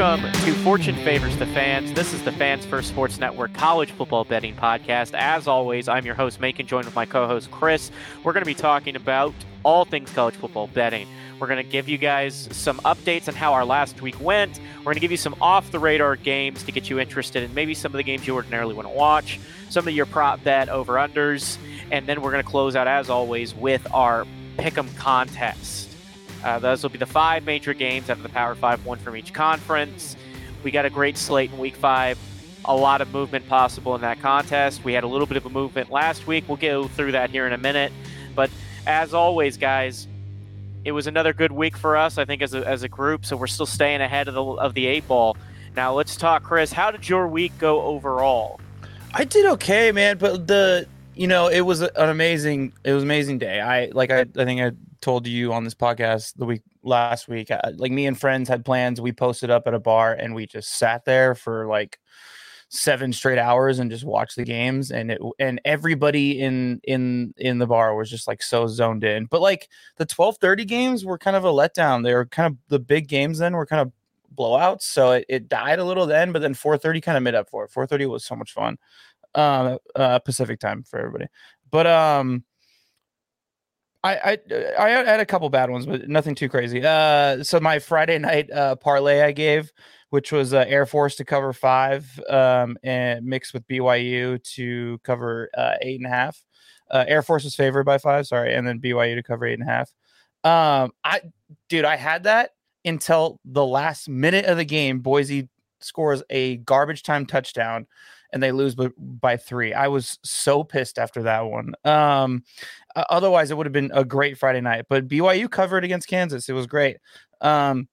Welcome to Fortune Favors the Fans. This is the Fans First Sports Network college football betting podcast. As always, I'm your host, Macon, joined with my co host, Chris. We're going to be talking about all things college football betting. We're going to give you guys some updates on how our last week went. We're going to give you some off the radar games to get you interested in maybe some of the games you ordinarily want to watch, some of your prop bet over unders, and then we're going to close out, as always, with our pick 'em contest. Uh, those will be the five major games out of the Power Five, one from each conference. We got a great slate in Week Five. A lot of movement possible in that contest. We had a little bit of a movement last week. We'll go through that here in a minute. But as always, guys, it was another good week for us. I think as a, as a group. So we're still staying ahead of the of the eight ball. Now let's talk, Chris. How did your week go overall? I did okay, man. But the you know it was an amazing it was amazing day. I like I I think I told you on this podcast the week last week. Uh, like me and friends had plans. We posted up at a bar and we just sat there for like seven straight hours and just watched the games. And it and everybody in in in the bar was just like so zoned in. But like the 1230 games were kind of a letdown. They were kind of the big games then were kind of blowouts. So it, it died a little then but then 430 kind of made up for it. 430 was so much fun um uh pacific time for everybody. But um I, I I had a couple bad ones, but nothing too crazy. Uh, so my Friday night uh, parlay I gave, which was uh, Air Force to cover five, um, and mixed with BYU to cover uh, eight and a half. Uh, Air Force was favored by five, sorry, and then BYU to cover eight and a half. Um, I, dude, I had that until the last minute of the game. Boise scores a garbage time touchdown and they lose by, by three. I was so pissed after that one. Um, otherwise, it would have been a great Friday night. But BYU covered against Kansas. It was great. Um,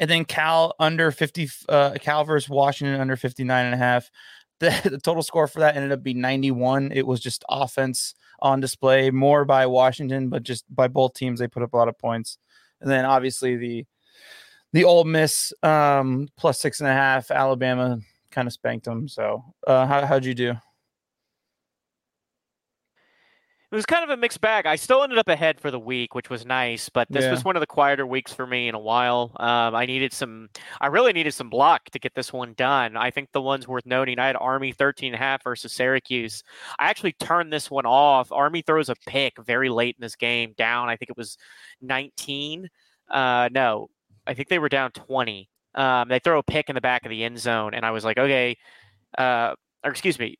and then Cal under 50, uh, Cal versus Washington under 59 and a half. The, the total score for that ended up being 91. It was just offense on display, more by Washington, but just by both teams, they put up a lot of points. And then obviously the the Ole Miss um, plus six and a half, Alabama kind of spanked them. So, uh, how how'd you do? It was kind of a mixed bag. I still ended up ahead for the week, which was nice, but this yeah. was one of the quieter weeks for me in a while. Um, I needed some, I really needed some block to get this one done. I think the ones worth noting, I had Army 13 and a half versus Syracuse. I actually turned this one off. Army throws a pick very late in this game, down, I think it was 19. Uh, no, I think they were down 20. Um, they throw a pick in the back of the end zone, and I was like, okay, uh, or excuse me,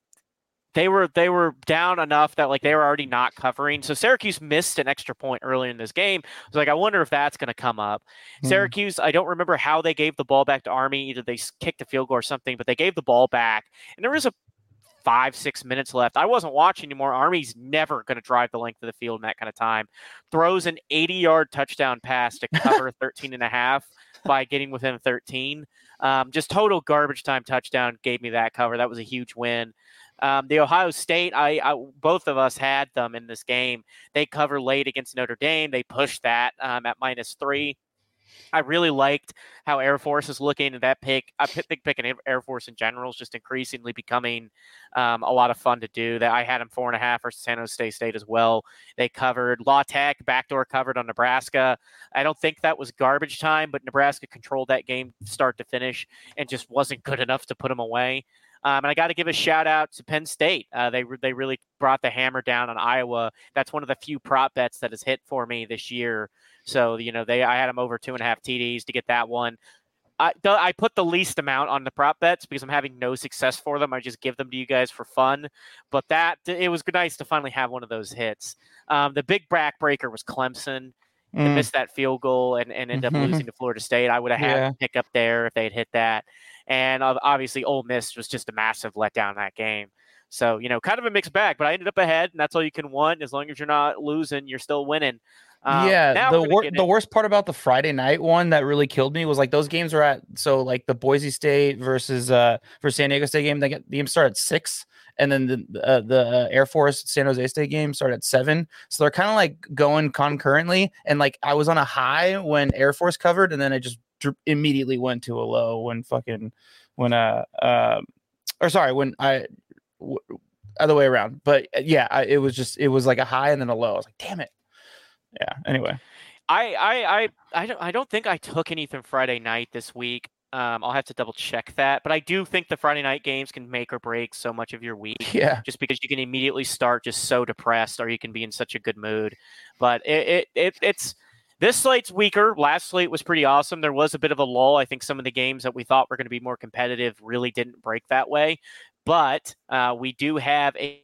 they were they were down enough that like they were already not covering. So Syracuse missed an extra point earlier in this game. I was like, I wonder if that's going to come up. Mm. Syracuse, I don't remember how they gave the ball back to Army. Either they kicked a field goal or something, but they gave the ball back, and there was a five six minutes left. I wasn't watching anymore. Army's never going to drive the length of the field in that kind of time. Throws an 80 yard touchdown pass to cover 13 and a half by getting within 13. Um, just total garbage time touchdown gave me that cover. That was a huge win. Um, the Ohio State, I, I, both of us had them in this game. They cover late against Notre Dame. They pushed that um, at minus three. I really liked how Air Force is looking. At that pick, I think picking Air Force in general is just increasingly becoming um, a lot of fun to do. That I had them four and a half versus San Jose State as well. They covered La Tech backdoor covered on Nebraska. I don't think that was garbage time, but Nebraska controlled that game start to finish and just wasn't good enough to put them away. Um, and I got to give a shout out to Penn State. Uh, they they really brought the hammer down on Iowa. That's one of the few prop bets that has hit for me this year. So you know they I had them over two and a half TDs to get that one. I, I put the least amount on the prop bets because I'm having no success for them. I just give them to you guys for fun. But that it was nice to finally have one of those hits. Um, the big backbreaker was Clemson. Mm. They missed that field goal and, and ended mm-hmm. up losing to Florida State. I would have had yeah. pick up there if they had hit that. And obviously, Ole Miss was just a massive letdown that game. So, you know, kind of a mixed bag, but I ended up ahead, and that's all you can want. As long as you're not losing, you're still winning. Um, yeah, the wor- the worst part about the Friday night one that really killed me was like those games were at so like the Boise State versus uh for San Diego State game. They get the game started at six, and then the uh, the uh, Air Force San Jose State game started at seven. So they're kind of like going concurrently. And like I was on a high when Air Force covered, and then I just immediately went to a low when fucking when uh uh or sorry when I w- other way around. But uh, yeah, I, it was just it was like a high and then a low. I was like, damn it. Yeah. Anyway, I I I I don't I don't think I took anything Friday night this week. Um, I'll have to double check that, but I do think the Friday night games can make or break so much of your week. Yeah, just because you can immediately start just so depressed, or you can be in such a good mood. But it, it, it it's this slate's weaker. Last slate was pretty awesome. There was a bit of a lull. I think some of the games that we thought were going to be more competitive really didn't break that way. But uh, we do have a a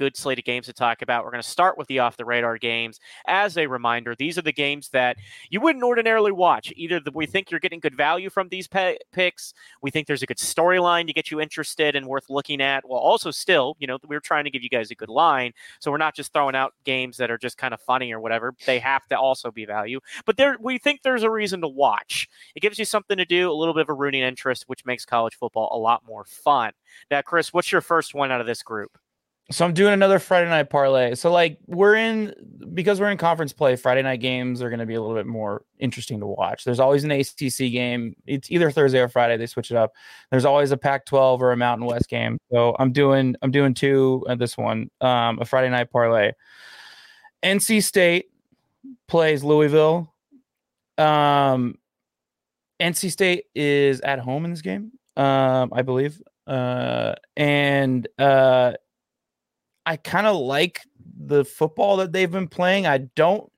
good slate of games to talk about. We're going to start with the off the radar games. As a reminder, these are the games that you wouldn't ordinarily watch. Either the, we think you're getting good value from these pe- picks, we think there's a good storyline to get you interested and worth looking at. Well, also, still, you know, we're trying to give you guys a good line. So we're not just throwing out games that are just kind of funny or whatever. They have to also be value. But there, we think there's a reason to watch. It gives you something to do, a little bit of a rooting interest, which makes college football a lot more fun. Now, Chris, what's your first one out of this group? So I'm doing another Friday night parlay. So like we're in because we're in conference play. Friday night games are going to be a little bit more interesting to watch. There's always an ACC game. It's either Thursday or Friday. They switch it up. There's always a Pac-12 or a Mountain West game. So I'm doing I'm doing two at this one. Um, a Friday night parlay. NC State plays Louisville. Um, NC State is at home in this game, um, I believe. Uh, and uh, I kind of like the football that they've been playing. I don't,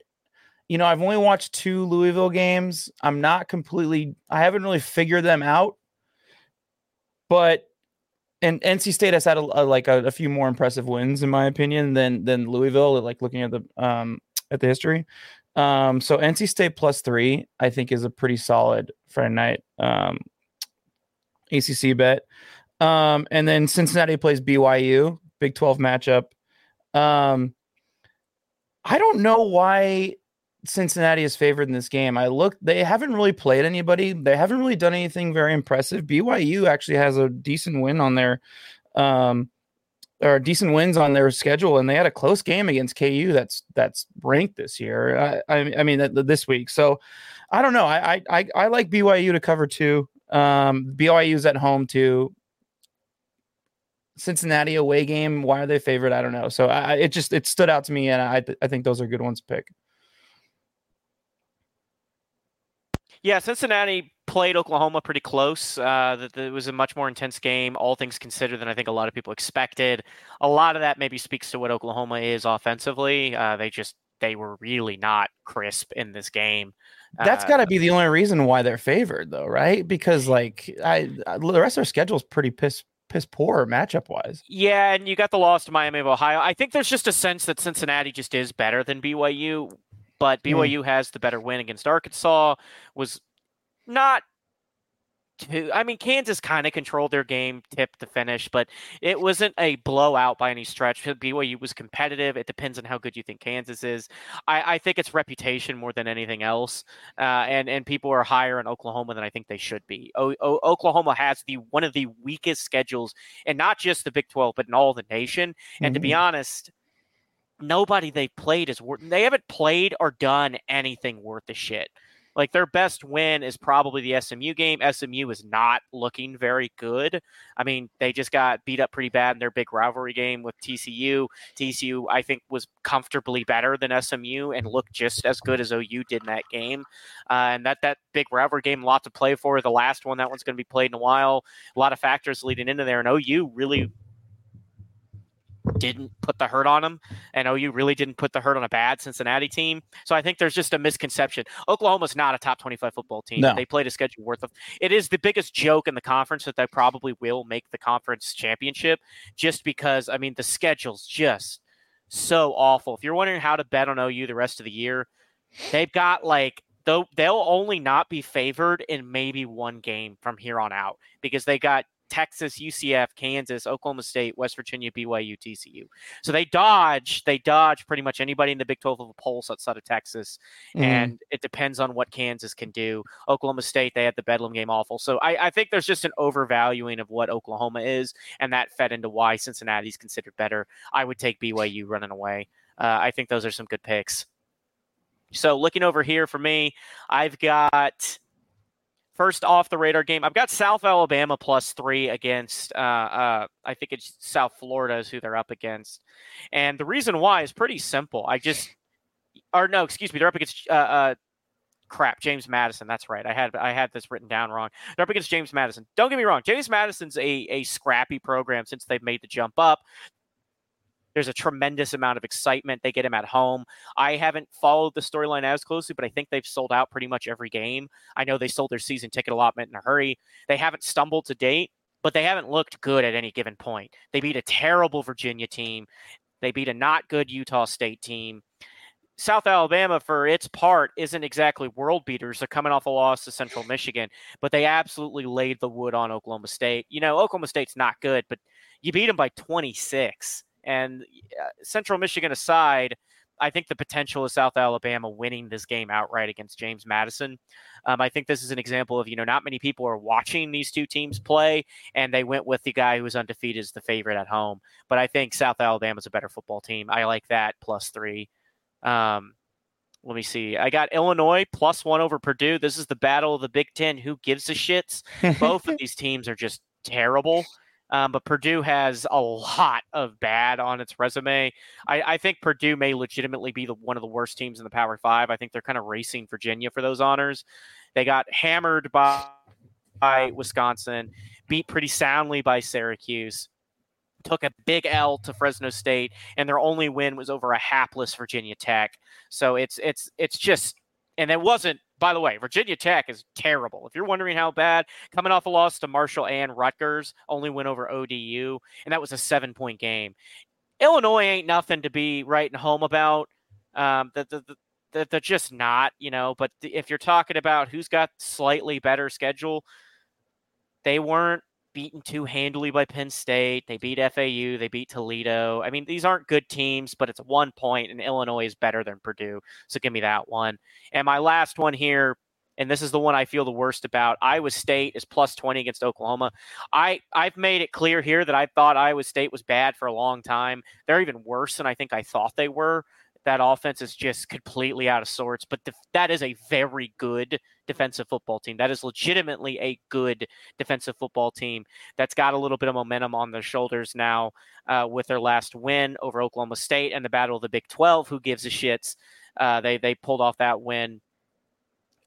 you know, I've only watched two Louisville games. I'm not completely, I haven't really figured them out. But and NC State has had a, a, like a, a, few more impressive wins in my opinion than than Louisville. Like looking at the um at the history. Um, so NC State plus three, I think, is a pretty solid Friday night um, ACC bet. Um, and then Cincinnati plays BYU. Big 12 matchup. Um, I don't know why Cincinnati is favored in this game. I look, they haven't really played anybody. They haven't really done anything very impressive. BYU actually has a decent win on their, um, or decent wins on their schedule, and they had a close game against KU. That's that's ranked this year. I, I, I mean, this week. So I don't know. I I I like BYU to cover two. Um, BYU's at home too. Cincinnati away game. Why are they favorite? I don't know. So I, it just it stood out to me, and I I think those are good ones to pick. Yeah, Cincinnati played Oklahoma pretty close. Uh, it was a much more intense game, all things considered, than I think a lot of people expected. A lot of that maybe speaks to what Oklahoma is offensively. Uh, they just they were really not crisp in this game. That's uh, got to be the only reason why they're favored, though, right? Because like I, the rest of their schedule is pretty piss piss poor matchup wise. Yeah, and you got the loss to Miami of Ohio. I think there's just a sense that Cincinnati just is better than BYU, but BYU mm. has the better win against Arkansas. Was not I mean, Kansas kind of controlled their game tip to finish, but it wasn't a blowout by any stretch. BYU was competitive. It depends on how good you think Kansas is. I, I think it's reputation more than anything else, uh, and and people are higher in Oklahoma than I think they should be. O- o- Oklahoma has the one of the weakest schedules, and not just the Big Twelve, but in all the nation. And mm-hmm. to be mm-hmm. honest, nobody they've played is worth. They haven't played or done anything worth the shit. Like their best win is probably the SMU game. SMU is not looking very good. I mean, they just got beat up pretty bad in their big rivalry game with TCU. TCU, I think, was comfortably better than SMU and looked just as good as OU did in that game. Uh, and that that big rivalry game, a lot to play for. The last one, that one's going to be played in a while. A lot of factors leading into there, and OU really didn't put the hurt on them, and OU really didn't put the hurt on a bad Cincinnati team. So I think there's just a misconception. Oklahoma's not a top 25 football team. No. They played a schedule worth of. It is the biggest joke in the conference that they probably will make the conference championship, just because I mean the schedule's just so awful. If you're wondering how to bet on OU the rest of the year, they've got like though they'll only not be favored in maybe one game from here on out because they got Texas, UCF, Kansas, Oklahoma State, West Virginia, BYU, TCU. So they dodge, they dodge pretty much anybody in the Big 12 of a pulse outside of Texas. Mm. And it depends on what Kansas can do. Oklahoma State, they had the Bedlam game awful. So I, I think there's just an overvaluing of what Oklahoma is, and that fed into why Cincinnati's considered better. I would take BYU running away. Uh, I think those are some good picks. So looking over here for me, I've got First off the radar game, I've got South Alabama plus three against, uh, uh, I think it's South Florida is who they're up against. And the reason why is pretty simple. I just, or no, excuse me, they're up against uh, uh crap, James Madison. That's right. I had I had this written down wrong. They're up against James Madison. Don't get me wrong. James Madison's a a scrappy program since they've made the jump up. There's a tremendous amount of excitement. They get him at home. I haven't followed the storyline as closely, but I think they've sold out pretty much every game. I know they sold their season ticket allotment in a hurry. They haven't stumbled to date, but they haven't looked good at any given point. They beat a terrible Virginia team. They beat a not good Utah State team. South Alabama, for its part, isn't exactly world beaters. They're coming off a loss to Central Michigan, but they absolutely laid the wood on Oklahoma State. You know, Oklahoma State's not good, but you beat them by 26. And uh, Central Michigan aside, I think the potential of South Alabama winning this game outright against James Madison. Um, I think this is an example of, you know, not many people are watching these two teams play, and they went with the guy who was undefeated as the favorite at home. But I think South Alabama is a better football team. I like that plus three. Um, let me see. I got Illinois plus one over Purdue. This is the battle of the Big Ten. Who gives a shits? Both of these teams are just terrible. Um, but Purdue has a lot of bad on its resume. I, I think Purdue may legitimately be the, one of the worst teams in the Power Five. I think they're kind of racing Virginia for those honors. They got hammered by, by Wisconsin, beat pretty soundly by Syracuse took a big L to Fresno State, and their only win was over a hapless Virginia Tech. So it's it's it's just, and it wasn't. By the way, Virginia Tech is terrible. If you're wondering how bad, coming off a loss to Marshall and Rutgers, only win over ODU, and that was a seven point game. Illinois ain't nothing to be writing home about. Um, the, the, the, they're just not, you know. But if you're talking about who's got slightly better schedule, they weren't beaten too handily by Penn State. They beat FAU. They beat Toledo. I mean, these aren't good teams, but it's one point, and Illinois is better than Purdue. So give me that one. And my last one here, and this is the one I feel the worst about. Iowa State is plus 20 against Oklahoma. I, I've made it clear here that I thought Iowa State was bad for a long time. They're even worse than I think I thought they were that offense is just completely out of sorts. But the, that is a very good defensive football team. That is legitimately a good defensive football team that's got a little bit of momentum on their shoulders now uh, with their last win over Oklahoma State and the Battle of the Big 12. Who gives a shits? Uh, they they pulled off that win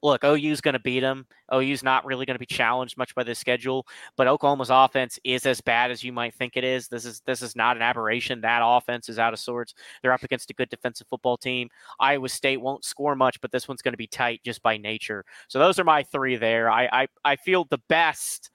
look, OU's going to beat them. OU's not really going to be challenged much by the schedule, but Oklahoma's offense is as bad as you might think it is. This is this is not an aberration. That offense is out of sorts. They're up against a good defensive football team. Iowa State won't score much, but this one's going to be tight just by nature. So those are my three there. I I, I feel the best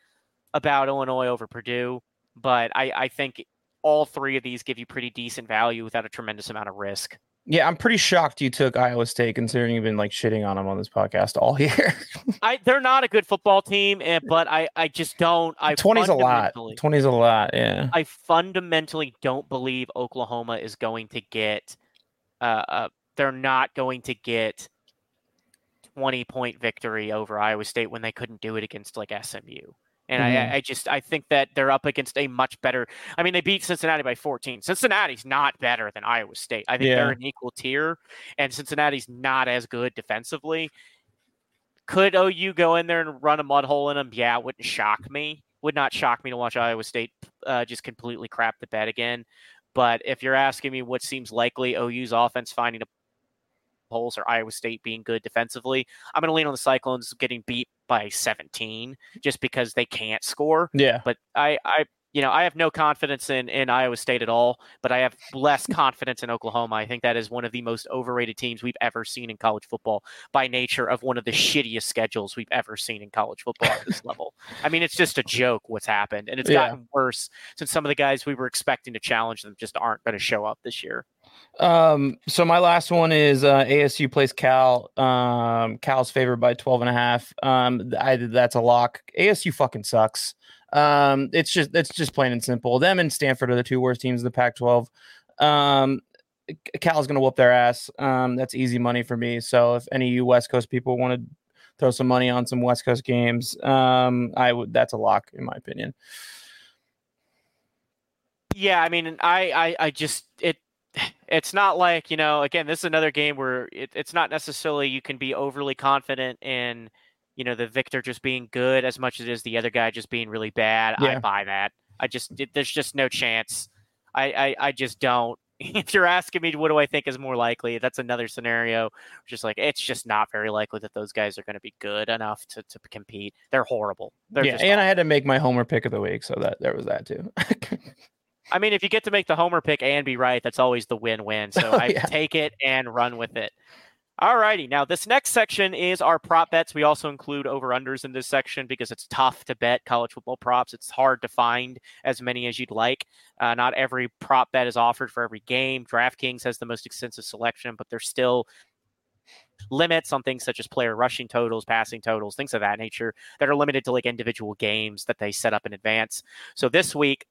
about Illinois over Purdue, but I, I think all three of these give you pretty decent value without a tremendous amount of risk. Yeah, I'm pretty shocked you took Iowa State, considering you've been like shitting on them on this podcast all year. I they're not a good football team, eh, but I I just don't. I twenty's a lot. Twenty's a lot. Yeah. I fundamentally don't believe Oklahoma is going to get. Uh, uh, they're not going to get 20 point victory over Iowa State when they couldn't do it against like SMU. And mm-hmm. I, I just I think that they're up against a much better. I mean, they beat Cincinnati by 14. Cincinnati's not better than Iowa State. I think yeah. they're an equal tier, and Cincinnati's not as good defensively. Could OU go in there and run a mud hole in them? Yeah, it wouldn't shock me. Would not shock me to watch Iowa State uh, just completely crap the bed again. But if you're asking me what seems likely, OU's offense finding a holes or Iowa State being good defensively. I'm going to lean on the Cyclones getting beat by 17 just because they can't score. Yeah. But I, I, you know, I have no confidence in, in Iowa State at all, but I have less confidence in Oklahoma. I think that is one of the most overrated teams we've ever seen in college football by nature of one of the shittiest schedules we've ever seen in college football at this level. I mean, it's just a joke what's happened, and it's yeah. gotten worse since some of the guys we were expecting to challenge them just aren't going to show up this year. Um, so my last one is uh, ASU plays Cal. Um, Cal's favored by 12 and a half. Um, I, that's a lock. ASU fucking sucks. Um, it's just it's just plain and simple. Them and Stanford are the two worst teams in the Pac-12. Um, Cal's gonna whoop their ass. Um, that's easy money for me. So if any of you West Coast people want to throw some money on some West Coast games, um, I would. That's a lock in my opinion. Yeah, I mean, I, I, I just it it's not like you know again this is another game where it, it's not necessarily you can be overly confident in you know the victor just being good as much as it is the other guy just being really bad yeah. i buy that i just it, there's just no chance I, I i just don't if you're asking me what do I think is more likely, that's another scenario. Just like it's just not very likely that those guys are going to be good enough to, to compete. They're horrible. They're yeah, and awful. I had to make my homer pick of the week, so that there was that too. I mean, if you get to make the homer pick and be right, that's always the win-win. So oh, I yeah. take it and run with it. All righty. Now, this next section is our prop bets. We also include over unders in this section because it's tough to bet college football props. It's hard to find as many as you'd like. Uh, not every prop bet is offered for every game. DraftKings has the most extensive selection, but there's still limits on things such as player rushing totals, passing totals, things of that nature that are limited to like individual games that they set up in advance. So this week,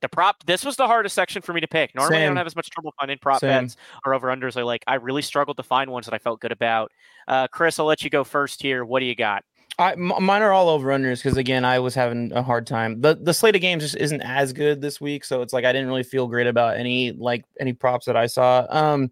the prop this was the hardest section for me to pick normally Same. i don't have as much trouble finding prop Same. bets or over unders i like i really struggled to find ones that i felt good about uh, chris i'll let you go first here what do you got I, m- mine are all over unders because again I was having a hard time. the The slate of games just isn't as good this week, so it's like I didn't really feel great about any like any props that I saw. Um,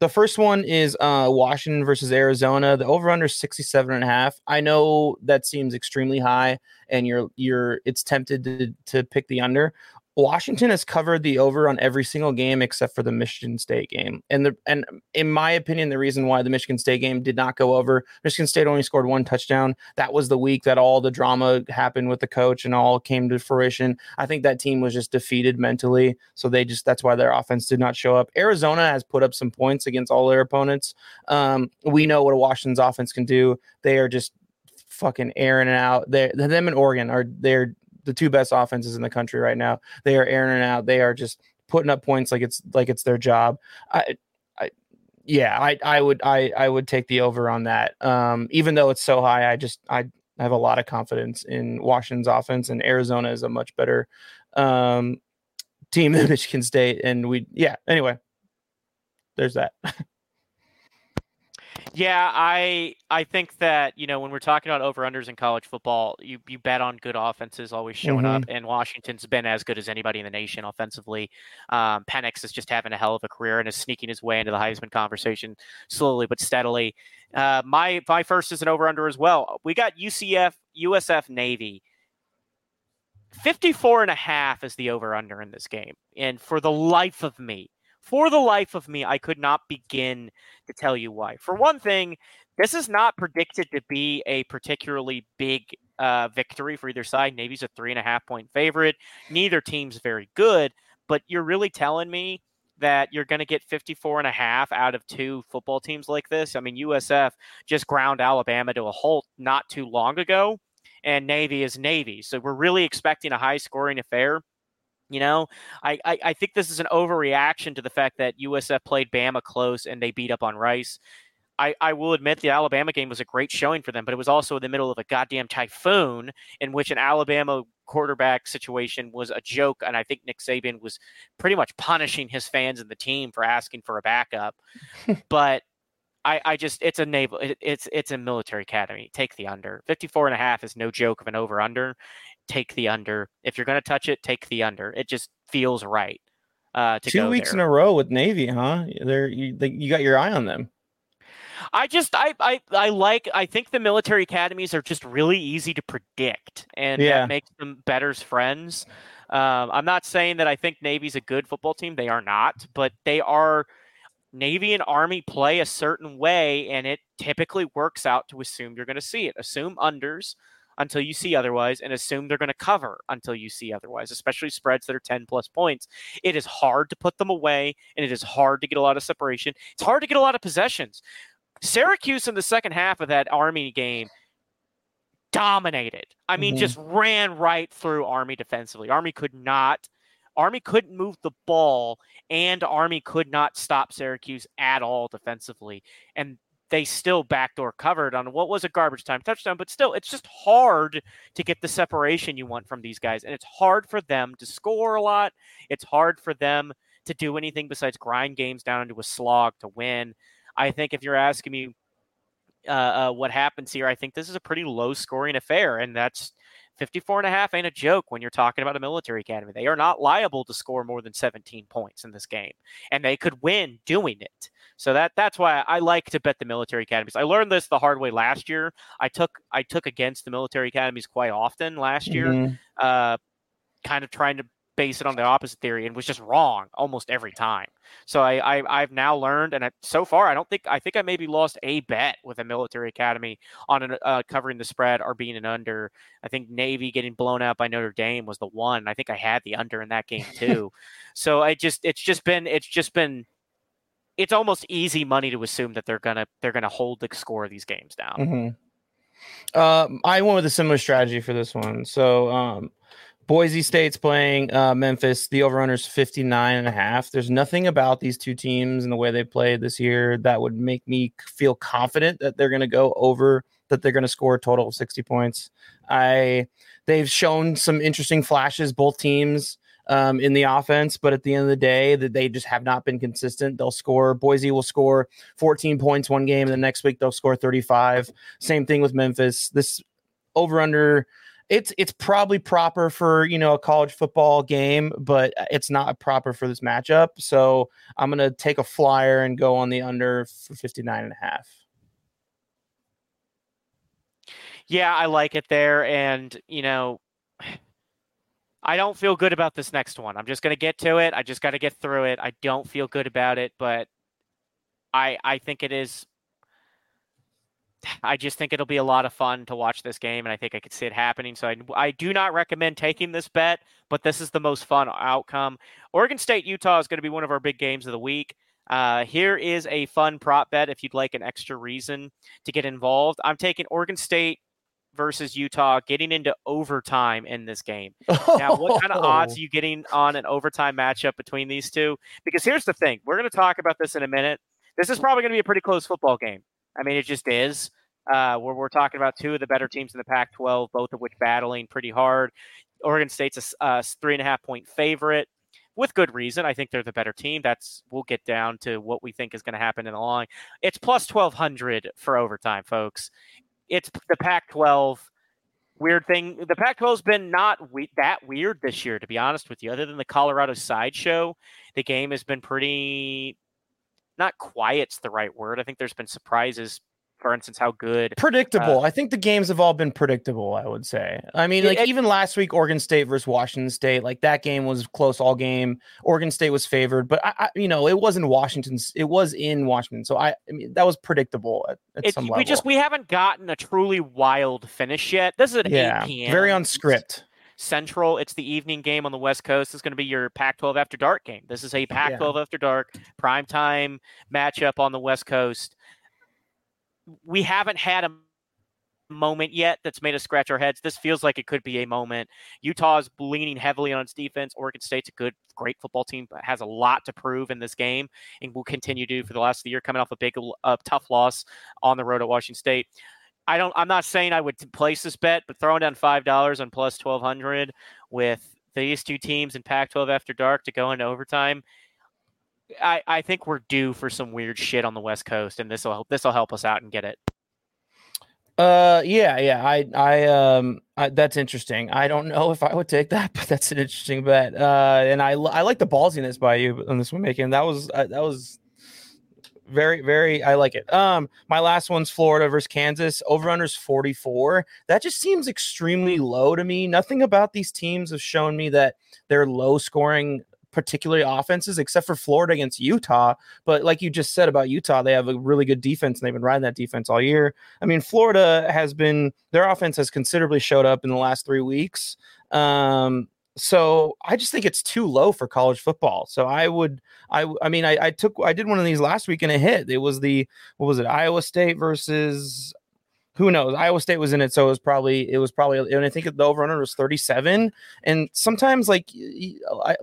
the first one is uh Washington versus Arizona. The over under 67 and a half. I know that seems extremely high, and you're you're it's tempted to to pick the under. Washington has covered the over on every single game except for the Michigan State game. And the and in my opinion, the reason why the Michigan State game did not go over, Michigan State only scored one touchdown. That was the week that all the drama happened with the coach and all came to fruition. I think that team was just defeated mentally. So they just that's why their offense did not show up. Arizona has put up some points against all their opponents. Um, we know what a Washington's offense can do. They are just fucking airing it out. They them and Oregon are they're the two best offenses in the country right now. They are airing out. They are just putting up points like it's like it's their job. I, I yeah, I I would I I would take the over on that. Um, even though it's so high, I just I have a lot of confidence in Washington's offense, and Arizona is a much better um, team than Michigan State. And we yeah. Anyway, there's that. Yeah, I I think that you know when we're talking about over unders in college football, you you bet on good offenses always showing mm-hmm. up, and Washington's been as good as anybody in the nation offensively. Um, Penix is just having a hell of a career and is sneaking his way into the Heisman conversation slowly but steadily. Uh, my my first is an over under as well. We got UCF USF Navy. 54 and a half is the over under in this game. And for the life of me, for the life of me, I could not begin to tell you why. For one thing, this is not predicted to be a particularly big uh, victory for either side. Navy's a three and a half point favorite. Neither team's very good, but you're really telling me that you're going to get 54 and a half out of two football teams like this. I mean, USF just ground Alabama to a halt not too long ago, and Navy is Navy. So we're really expecting a high scoring affair. You know, I, I, I think this is an overreaction to the fact that USF played Bama close and they beat up on Rice. I, I will admit the Alabama game was a great showing for them, but it was also in the middle of a goddamn typhoon in which an Alabama quarterback situation was a joke. And I think Nick Saban was pretty much punishing his fans and the team for asking for a backup. but I, I just it's a naval it, it's it's a military academy. Take the under. 54 and a half is no joke of an over under take the under. If you're going to touch it, take the under. It just feels right. Uh, Two weeks there. in a row with Navy, huh? There, you, you got your eye on them. I just I, I I like I think the military academies are just really easy to predict and yeah. that makes them bettor's friends. Um, I'm not saying that I think Navy's a good football team. They are not, but they are Navy and Army play a certain way and it typically works out to assume you're going to see it. Assume unders, until you see otherwise and assume they're going to cover until you see otherwise, especially spreads that are 10 plus points. It is hard to put them away and it is hard to get a lot of separation. It's hard to get a lot of possessions. Syracuse in the second half of that Army game dominated. I mean, mm-hmm. just ran right through Army defensively. Army could not. Army couldn't move the ball, and Army could not stop Syracuse at all defensively. And they still backdoor covered on what was a garbage time touchdown, but still, it's just hard to get the separation you want from these guys. And it's hard for them to score a lot. It's hard for them to do anything besides grind games down into a slog to win. I think if you're asking me uh, uh, what happens here, I think this is a pretty low scoring affair. And that's 54 and a half ain't a joke when you're talking about a military academy. They are not liable to score more than 17 points in this game, and they could win doing it. So that that's why I like to bet the military academies. I learned this the hard way last year. I took I took against the military academies quite often last year, mm-hmm. uh, kind of trying to base it on the opposite theory and was just wrong almost every time. So I, I have now learned, and I, so far I don't think I think I maybe lost a bet with a military academy on an, uh, covering the spread or being an under. I think Navy getting blown out by Notre Dame was the one. I think I had the under in that game too. so I just it's just been it's just been it's almost easy money to assume that they're gonna they're gonna hold the score of these games down. Mm-hmm. Uh, I went with a similar strategy for this one. So um, Boise State's playing uh, Memphis. The over is 59 and a half. There's nothing about these two teams and the way they played this year that would make me feel confident that they're going to go over, that they're going to score a total of 60 points. I they've shown some interesting flashes, both teams um, in the offense, but at the end of the day, that they just have not been consistent. They'll score. Boise will score 14 points one game, and the next week they'll score 35. Same thing with Memphis. This over under it's it's probably proper for you know a college football game but uh, it's not proper for this matchup so i'm gonna take a flyer and go on the under for 59 and a half yeah i like it there and you know I don't feel good about this next one. I'm just going to get to it. I just got to get through it. I don't feel good about it, but I I think it is I just think it'll be a lot of fun to watch this game, and I think I could see it happening. So I, I do not recommend taking this bet, but this is the most fun outcome. Oregon State Utah is going to be one of our big games of the week. Uh, here is a fun prop bet if you'd like an extra reason to get involved. I'm taking Oregon State versus Utah getting into overtime in this game. Now, what kind of odds are you getting on an overtime matchup between these two? Because here's the thing we're going to talk about this in a minute. This is probably going to be a pretty close football game. I mean, it just is. Uh, where we're talking about two of the better teams in the Pac 12, both of which battling pretty hard. Oregon State's a, a three and a half point favorite with good reason. I think they're the better team. That's we'll get down to what we think is going to happen in the long. It's plus twelve hundred for overtime, folks it's the Pac-12. Weird thing. The Pac-12's been not we- that weird this year, to be honest with you. Other than the Colorado sideshow, the game has been pretty. Not quiet's the right word. I think there's been surprises for instance, how good predictable. Uh, I think the games have all been predictable. I would say. I mean, like it, even last week, Oregon State versus Washington State, like that game was close all game. Oregon State was favored, but I, I you know, it wasn't Washington's. It was in Washington, so I, I mean, that was predictable at, at it, some level. We just we haven't gotten a truly wild finish yet. This is an yeah, 8 p.m. very on script. Central. It's the evening game on the West Coast. It's going to be your Pac-12 after dark game. This is a Pac-12 yeah. after dark prime time matchup on the West Coast we haven't had a moment yet that's made us scratch our heads. This feels like it could be a moment. Utah is leaning heavily on its defense. Oregon State's a good, great football team, but has a lot to prove in this game and will continue to for the last of the year, coming off a big, uh, tough loss on the road at Washington State. I don't. I'm not saying I would place this bet, but throwing down five dollars on plus twelve hundred with these two teams in Pac-12 after dark to go into overtime I, I think we're due for some weird shit on the West Coast, and this will help. this will help us out and get it. Uh, yeah, yeah. I, I, um, I, that's interesting. I don't know if I would take that, but that's an interesting bet. Uh, and I, I like the ballsiness by you on this one making. That was, uh, that was very, very. I like it. Um, my last one's Florida versus Kansas. Over unders forty four. That just seems extremely low to me. Nothing about these teams have shown me that they're low scoring particularly offenses, except for Florida against Utah. But like you just said about Utah, they have a really good defense and they've been riding that defense all year. I mean, Florida has been their offense has considerably showed up in the last three weeks. Um, so I just think it's too low for college football. So I would, I, I mean, I, I took, I did one of these last week and it hit. It was the, what was it, Iowa State versus who knows? Iowa State was in it, so it was probably it was probably, and I think the over under was thirty seven. And sometimes, like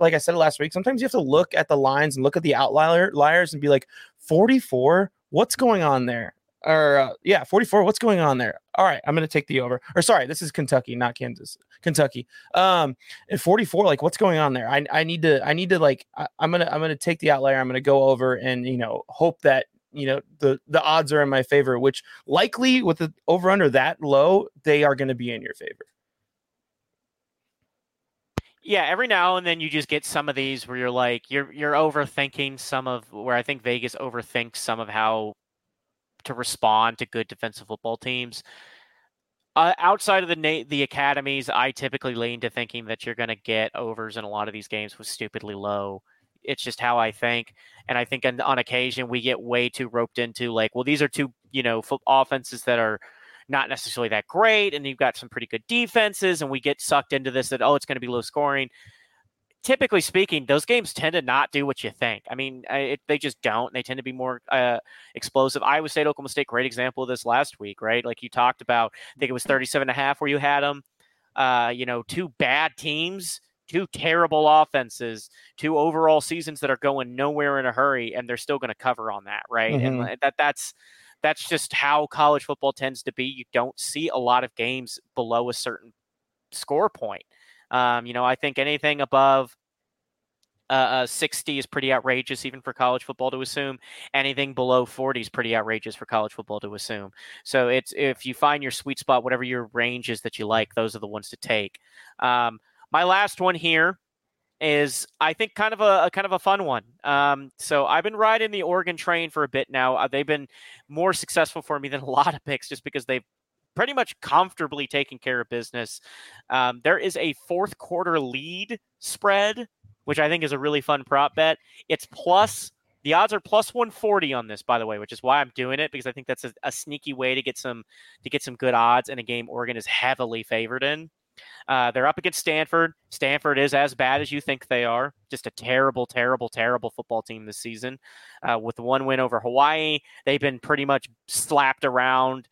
like I said last week, sometimes you have to look at the lines and look at the outlier liars and be like, forty four, what's going on there? Or uh, yeah, forty four, what's going on there? All right, I'm gonna take the over. Or sorry, this is Kentucky, not Kansas, Kentucky. Um, at forty four, like what's going on there? I I need to I need to like I, I'm gonna I'm gonna take the outlier. I'm gonna go over and you know hope that you know the the odds are in my favor which likely with the over under that low they are going to be in your favor yeah every now and then you just get some of these where you're like you're you're overthinking some of where i think vegas overthinks some of how to respond to good defensive football teams Uh, outside of the na- the academies, I typically lean to thinking that you're going to get overs in a lot of these games with stupidly low. It's just how I think, and I think on, on occasion we get way too roped into like, well, these are two you know offenses that are not necessarily that great, and you've got some pretty good defenses, and we get sucked into this that oh, it's going to be low scoring typically speaking, those games tend to not do what you think. I mean, it, they just don't. They tend to be more uh, explosive. Iowa State, Oklahoma State, great example of this last week, right? Like you talked about, I think it was 37 and a half where you had them. Uh, you know, two bad teams, two terrible offenses, two overall seasons that are going nowhere in a hurry, and they're still going to cover on that, right? Mm-hmm. And that that's that's just how college football tends to be. You don't see a lot of games below a certain score point. Um, you know, I think anything above uh, uh, 60 is pretty outrageous, even for college football to assume. Anything below 40 is pretty outrageous for college football to assume. So it's if you find your sweet spot, whatever your range is that you like, those are the ones to take. Um, my last one here is I think kind of a, a kind of a fun one. Um, so I've been riding the Oregon train for a bit now. Uh, they've been more successful for me than a lot of picks just because they've pretty much comfortably taking care of business. Um, there is a fourth quarter lead spread, which I think is a really fun prop bet. It's plus the odds are plus 140 on this, by the way, which is why I'm doing it because I think that's a, a sneaky way to get some to get some good odds in a game Oregon is heavily favored in. Uh, they're up against Stanford. Stanford is as bad as you think they are. Just a terrible, terrible, terrible football team this season. Uh, with one win over Hawaii, they've been pretty much slapped around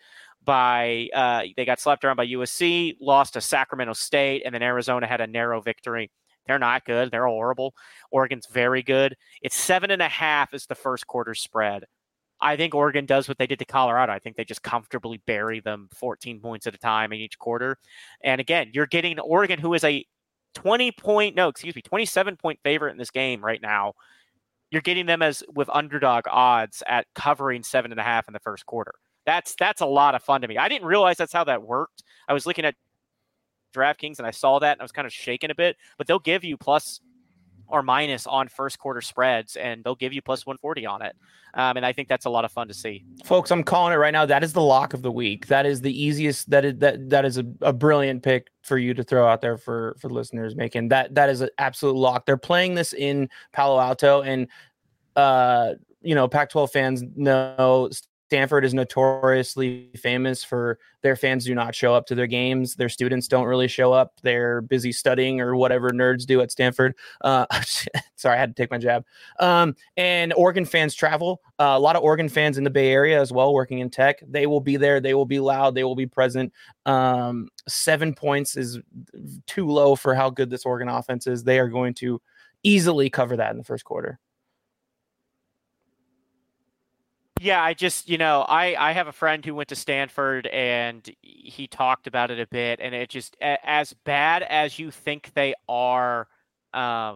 by uh, they got slapped around by USC, lost to Sacramento State, and then Arizona had a narrow victory. They're not good. They're horrible. Oregon's very good. It's seven and a half is the first quarter spread. I think Oregon does what they did to Colorado. I think they just comfortably bury them 14 points at a time in each quarter. And again, you're getting Oregon, who is a 20 point, no, excuse me, 27 point favorite in this game right now. You're getting them as with underdog odds at covering seven and a half in the first quarter. That's that's a lot of fun to me. I didn't realize that's how that worked. I was looking at DraftKings and I saw that and I was kind of shaking a bit, but they'll give you plus or minus on first quarter spreads and they'll give you plus 140 on it. Um, and I think that's a lot of fun to see. Folks, I'm calling it right now. That is the lock of the week. That is the easiest that is that that is a, a brilliant pick for you to throw out there for for listeners making. That that is an absolute lock. They're playing this in Palo Alto and uh you know, Pac-12 fans know Stanford is notoriously famous for their fans do not show up to their games. Their students don't really show up. They're busy studying or whatever nerds do at Stanford. Uh, sorry, I had to take my jab. Um, and Oregon fans travel. Uh, a lot of Oregon fans in the Bay Area as well, working in tech. They will be there. They will be loud. They will be present. Um, seven points is too low for how good this Oregon offense is. They are going to easily cover that in the first quarter. Yeah, I just, you know, I I have a friend who went to Stanford and he talked about it a bit and it just as bad as you think they are uh,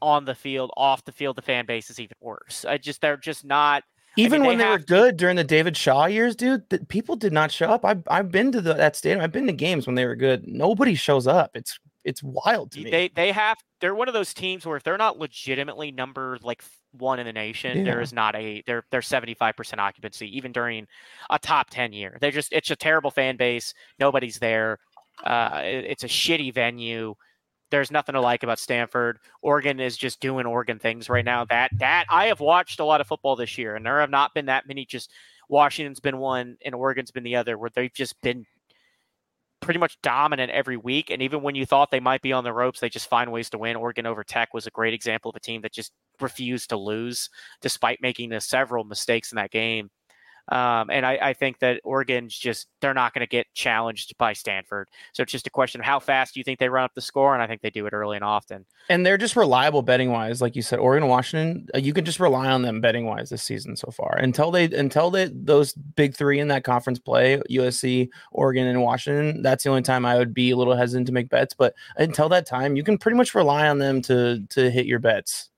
on the field, off the field the fan base is even worse. I just they're just not even I mean, when they, they were good during the David Shaw years, dude, the, people did not show up. I've I've been to the, that stadium. I've been to games when they were good. Nobody shows up. It's it's wild to me. They they have they're one of those teams where if they're not legitimately number like one in the nation, yeah. there is not a they're they're 75% occupancy even during a top 10 year. They're just it's a terrible fan base. Nobody's there. Uh, it, it's a shitty venue. There's nothing to like about Stanford. Oregon is just doing Oregon things right now. That that I have watched a lot of football this year, and there have not been that many. Just Washington's been one, and Oregon's been the other, where they've just been pretty much dominant every week. And even when you thought they might be on the ropes, they just find ways to win. Oregon over Tech was a great example of a team that just refused to lose despite making the several mistakes in that game. Um, and I, I, think that Oregon's just they're not going to get challenged by Stanford. So it's just a question of how fast do you think they run up the score, and I think they do it early and often. And they're just reliable betting wise, like you said. Oregon, Washington, uh, you can just rely on them betting wise this season so far. Until they until they those big three in that conference play, USC, Oregon, and Washington. That's the only time I would be a little hesitant to make bets. But until that time, you can pretty much rely on them to to hit your bets.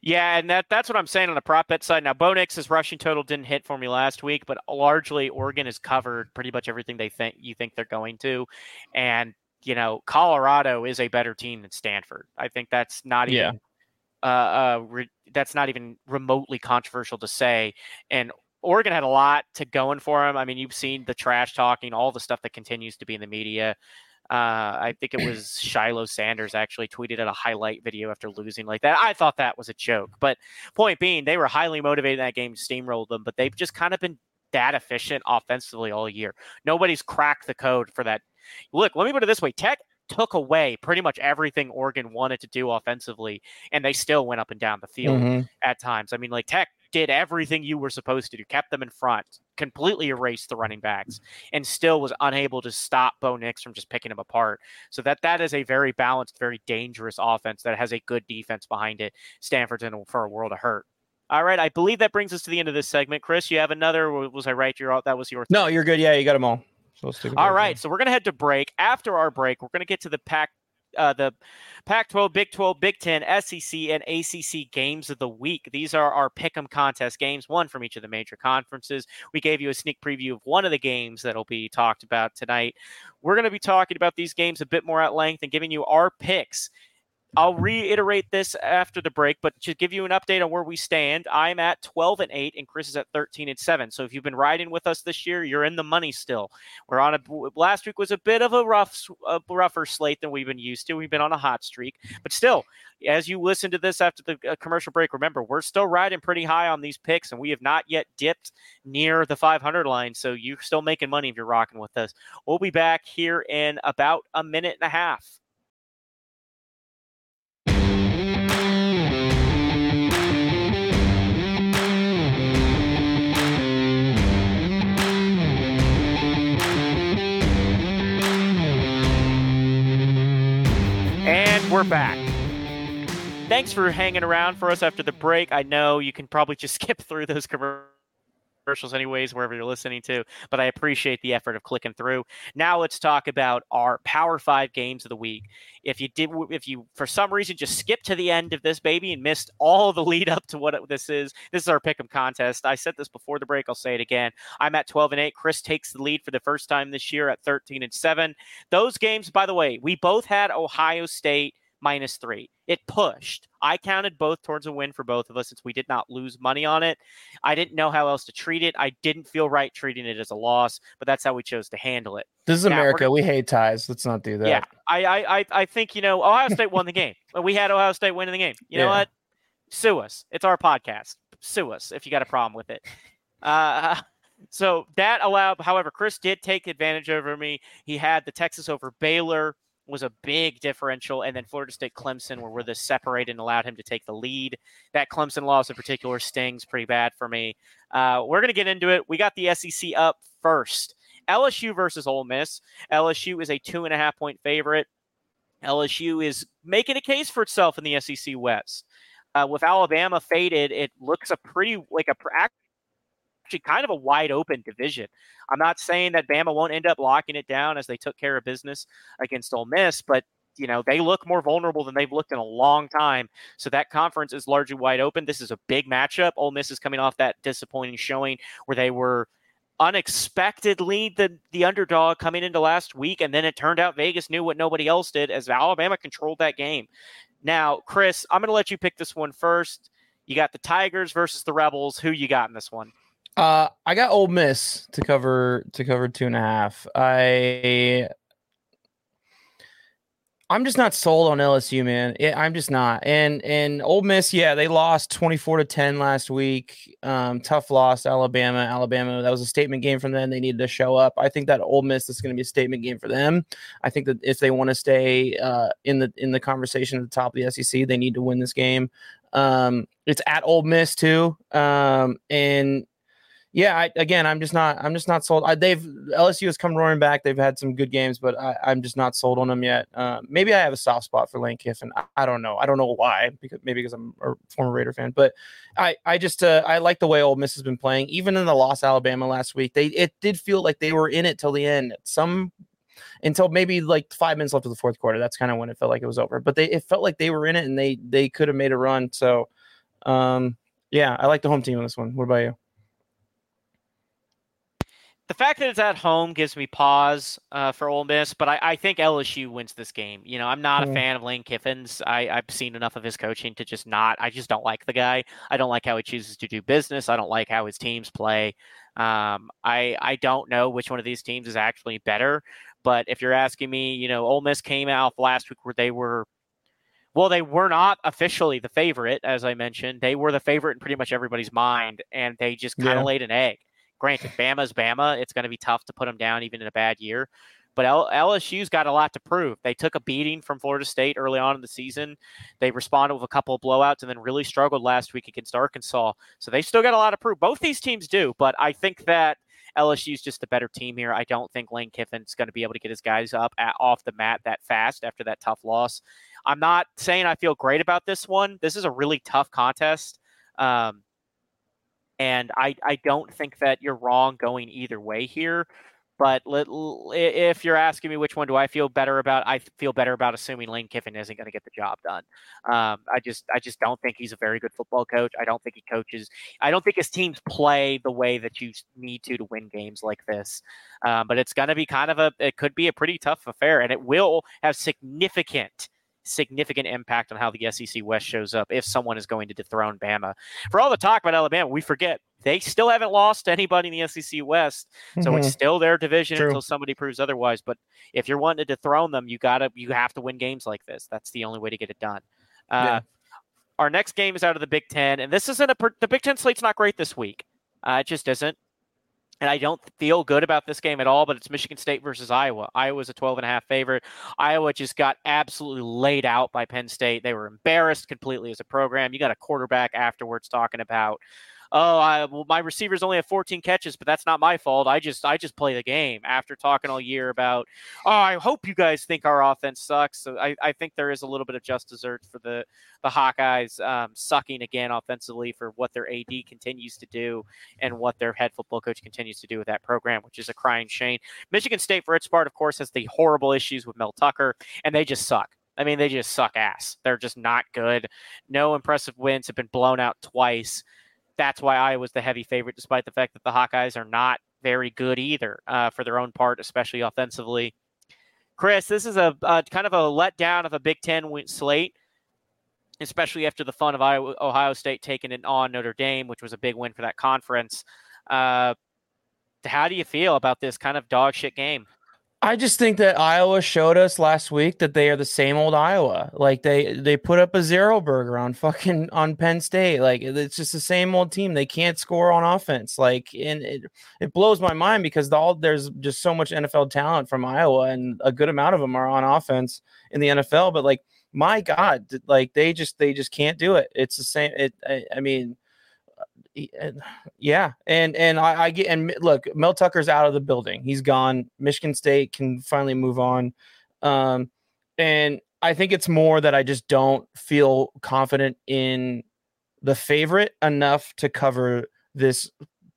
Yeah, and that that's what I'm saying on the prop bet side. Now, Bo Nix's rushing total didn't hit for me last week, but largely Oregon has covered pretty much everything they think you think they're going to, and you know Colorado is a better team than Stanford. I think that's not even yeah. uh, uh re- that's not even remotely controversial to say. And Oregon had a lot to going for them. I mean, you've seen the trash talking, all the stuff that continues to be in the media. Uh, I think it was Shiloh Sanders actually tweeted at a highlight video after losing like that. I thought that was a joke, but point being, they were highly motivated in that game, steamrolled them, but they've just kind of been that efficient offensively all year. Nobody's cracked the code for that. Look, let me put it this way: Tech took away pretty much everything Oregon wanted to do offensively, and they still went up and down the field mm-hmm. at times. I mean, like Tech did everything you were supposed to do, kept them in front, completely erased the running backs, and still was unable to stop Bo Nix from just picking them apart. So that that is a very balanced, very dangerous offense that has a good defense behind it. Stanford's in for a world of hurt. All right, I believe that brings us to the end of this segment. Chris, you have another? Was I right? You're that was your. No, you're good. Yeah, you got them all. So all right, so we're gonna head to break. After our break, we're gonna get to the Pac uh, the Pac-12, Big 12, Big 10, SEC, and ACC games of the week. These are our pick'em contest games, one from each of the major conferences. We gave you a sneak preview of one of the games that'll be talked about tonight. We're going to be talking about these games a bit more at length and giving you our picks I'll reiterate this after the break, but to give you an update on where we stand, I'm at 12 and 8, and Chris is at 13 and 7. So if you've been riding with us this year, you're in the money still. We're on a last week was a bit of a rough, a rougher slate than we've been used to. We've been on a hot streak, but still, as you listen to this after the uh, commercial break, remember we're still riding pretty high on these picks, and we have not yet dipped near the 500 line. So you're still making money if you're rocking with us. We'll be back here in about a minute and a half. We're back. Thanks for hanging around for us after the break. I know you can probably just skip through those commercials anyways wherever you're listening to but i appreciate the effort of clicking through. Now let's talk about our power five games of the week. If you did if you for some reason just skipped to the end of this baby and missed all the lead up to what this is this is our pick'em contest. I said this before the break i'll say it again. I'm at 12 and 8 chris takes the lead for the first time this year at 13 and 7 those games by the way we both had ohio state minus three. It pushed. I counted both towards a win for both of us since we did not lose money on it. I didn't know how else to treat it. I didn't feel right treating it as a loss, but that's how we chose to handle it. This is now, America. We hate ties. Let's not do that. Yeah, I, I, I think you know Ohio State won the game. We had Ohio State winning the game. You know what? Sue us. It's our podcast. Sue us if you got a problem with it. Uh, so that allowed. However, Chris did take advantage over me. He had the Texas over Baylor was a big differential, and then Florida State Clemson were where this separated and allowed him to take the lead. That Clemson loss in particular stings pretty bad for me. Uh, we're going to get into it. We got the SEC up first. LSU versus Ole Miss. LSU is a two and a half point favorite. LSU is making a case for itself in the SEC West. Uh, with Alabama faded, it looks a pretty like a actually kind of a wide open division. I'm not saying that Bama won't end up locking it down as they took care of business against Ole Miss, but you know they look more vulnerable than they've looked in a long time. So that conference is largely wide open. This is a big matchup. Ole Miss is coming off that disappointing showing where they were unexpectedly the the underdog coming into last week, and then it turned out Vegas knew what nobody else did as Alabama controlled that game. Now, Chris, I'm going to let you pick this one first. You got the Tigers versus the Rebels. Who you got in this one? Uh, I got Ole Miss to cover to cover two and a half. I I'm just not sold on LSU, man. I'm just not. And and Ole Miss, yeah, they lost 24 to 10 last week. Um, tough loss, Alabama. Alabama, that was a statement game from them. They needed to show up. I think that Ole Miss is going to be a statement game for them. I think that if they want to stay uh, in the in the conversation at the top of the SEC, they need to win this game. Um, it's at Ole Miss too. Um, and yeah, I, again, I'm just not. I'm just not sold. I, they've LSU has come roaring back. They've had some good games, but I, am just not sold on them yet. Uh, maybe I have a soft spot for Lane Kiffin. I, I, don't know. I don't know why. Because maybe because I'm a former Raider fan, but I I just uh, I like the way Ole Miss has been playing. Even in the loss Alabama last week, they it did feel like they were in it till the end. Some until maybe like five minutes left of the fourth quarter. That's kind of when it felt like it was over. But they it felt like they were in it and they they could have made a run. So, um, yeah, I like the home team on this one. What about you? The fact that it's at home gives me pause uh, for Ole Miss, but I, I, think LSU wins this game. You know, I'm not a fan of Lane Kiffin's. I, I've seen enough of his coaching to just not. I just don't like the guy. I don't like how he chooses to do business. I don't like how his teams play. Um, I I don't know which one of these teams is actually better. But if you're asking me, you know, Ole Miss came out last week where they were well, they were not officially the favorite, as I mentioned. They were the favorite in pretty much everybody's mind, and they just kind of yeah. laid an egg. Granted, Bama's Bama. It's going to be tough to put them down even in a bad year. But LSU's got a lot to prove. They took a beating from Florida State early on in the season. They responded with a couple of blowouts and then really struggled last week against Arkansas. So they still got a lot to prove. Both these teams do, but I think that LSU's just a better team here. I don't think Lane Kiffin's going to be able to get his guys up at, off the mat that fast after that tough loss. I'm not saying I feel great about this one. This is a really tough contest. Um, and I, I don't think that you're wrong going either way here. But if you're asking me which one do I feel better about, I feel better about assuming Lane Kiffin isn't going to get the job done. Um, I just I just don't think he's a very good football coach. I don't think he coaches. I don't think his teams play the way that you need to to win games like this. Um, but it's going to be kind of a it could be a pretty tough affair, and it will have significant significant impact on how the SEC West shows up if someone is going to dethrone Bama. For all the talk about Alabama, we forget they still haven't lost anybody in the SEC West, so mm-hmm. it's still their division True. until somebody proves otherwise. But if you're wanting to dethrone them, you gotta you have to win games like this. That's the only way to get it done. Uh, yeah. Our next game is out of the Big Ten, and this isn't a the Big Ten slate's not great this week. Uh, it just isn't and I don't feel good about this game at all, but it's Michigan State versus Iowa. Iowa's a 12 and a half favorite. Iowa just got absolutely laid out by Penn State. They were embarrassed completely as a program. You got a quarterback afterwards talking about oh, I, well, my receivers only have 14 catches, but that's not my fault. I just I just play the game. After talking all year about, oh, I hope you guys think our offense sucks. So I, I think there is a little bit of just deserts for the the Hawkeyes um, sucking again offensively for what their AD continues to do and what their head football coach continues to do with that program, which is a crying shame. Michigan State, for its part, of course, has the horrible issues with Mel Tucker, and they just suck. I mean, they just suck ass. They're just not good. No impressive wins have been blown out twice that's why I was the heavy favorite, despite the fact that the Hawkeyes are not very good either uh, for their own part, especially offensively. Chris, this is a, a, kind of a letdown of a Big Ten slate, especially after the fun of Iowa, Ohio State taking it on Notre Dame, which was a big win for that conference. Uh, how do you feel about this kind of dog shit game? I just think that Iowa showed us last week that they are the same old Iowa. Like they they put up a zero burger on fucking on Penn State. Like it's just the same old team. They can't score on offense. Like and it it blows my mind because the, all there's just so much NFL talent from Iowa and a good amount of them are on offense in the NFL. But like my God, like they just they just can't do it. It's the same. It I, I mean yeah, and and I, I, get and look, Mel Tucker's out of the building. He's gone. Michigan State can finally move on, um, and I think it's more that I just don't feel confident in the favorite enough to cover this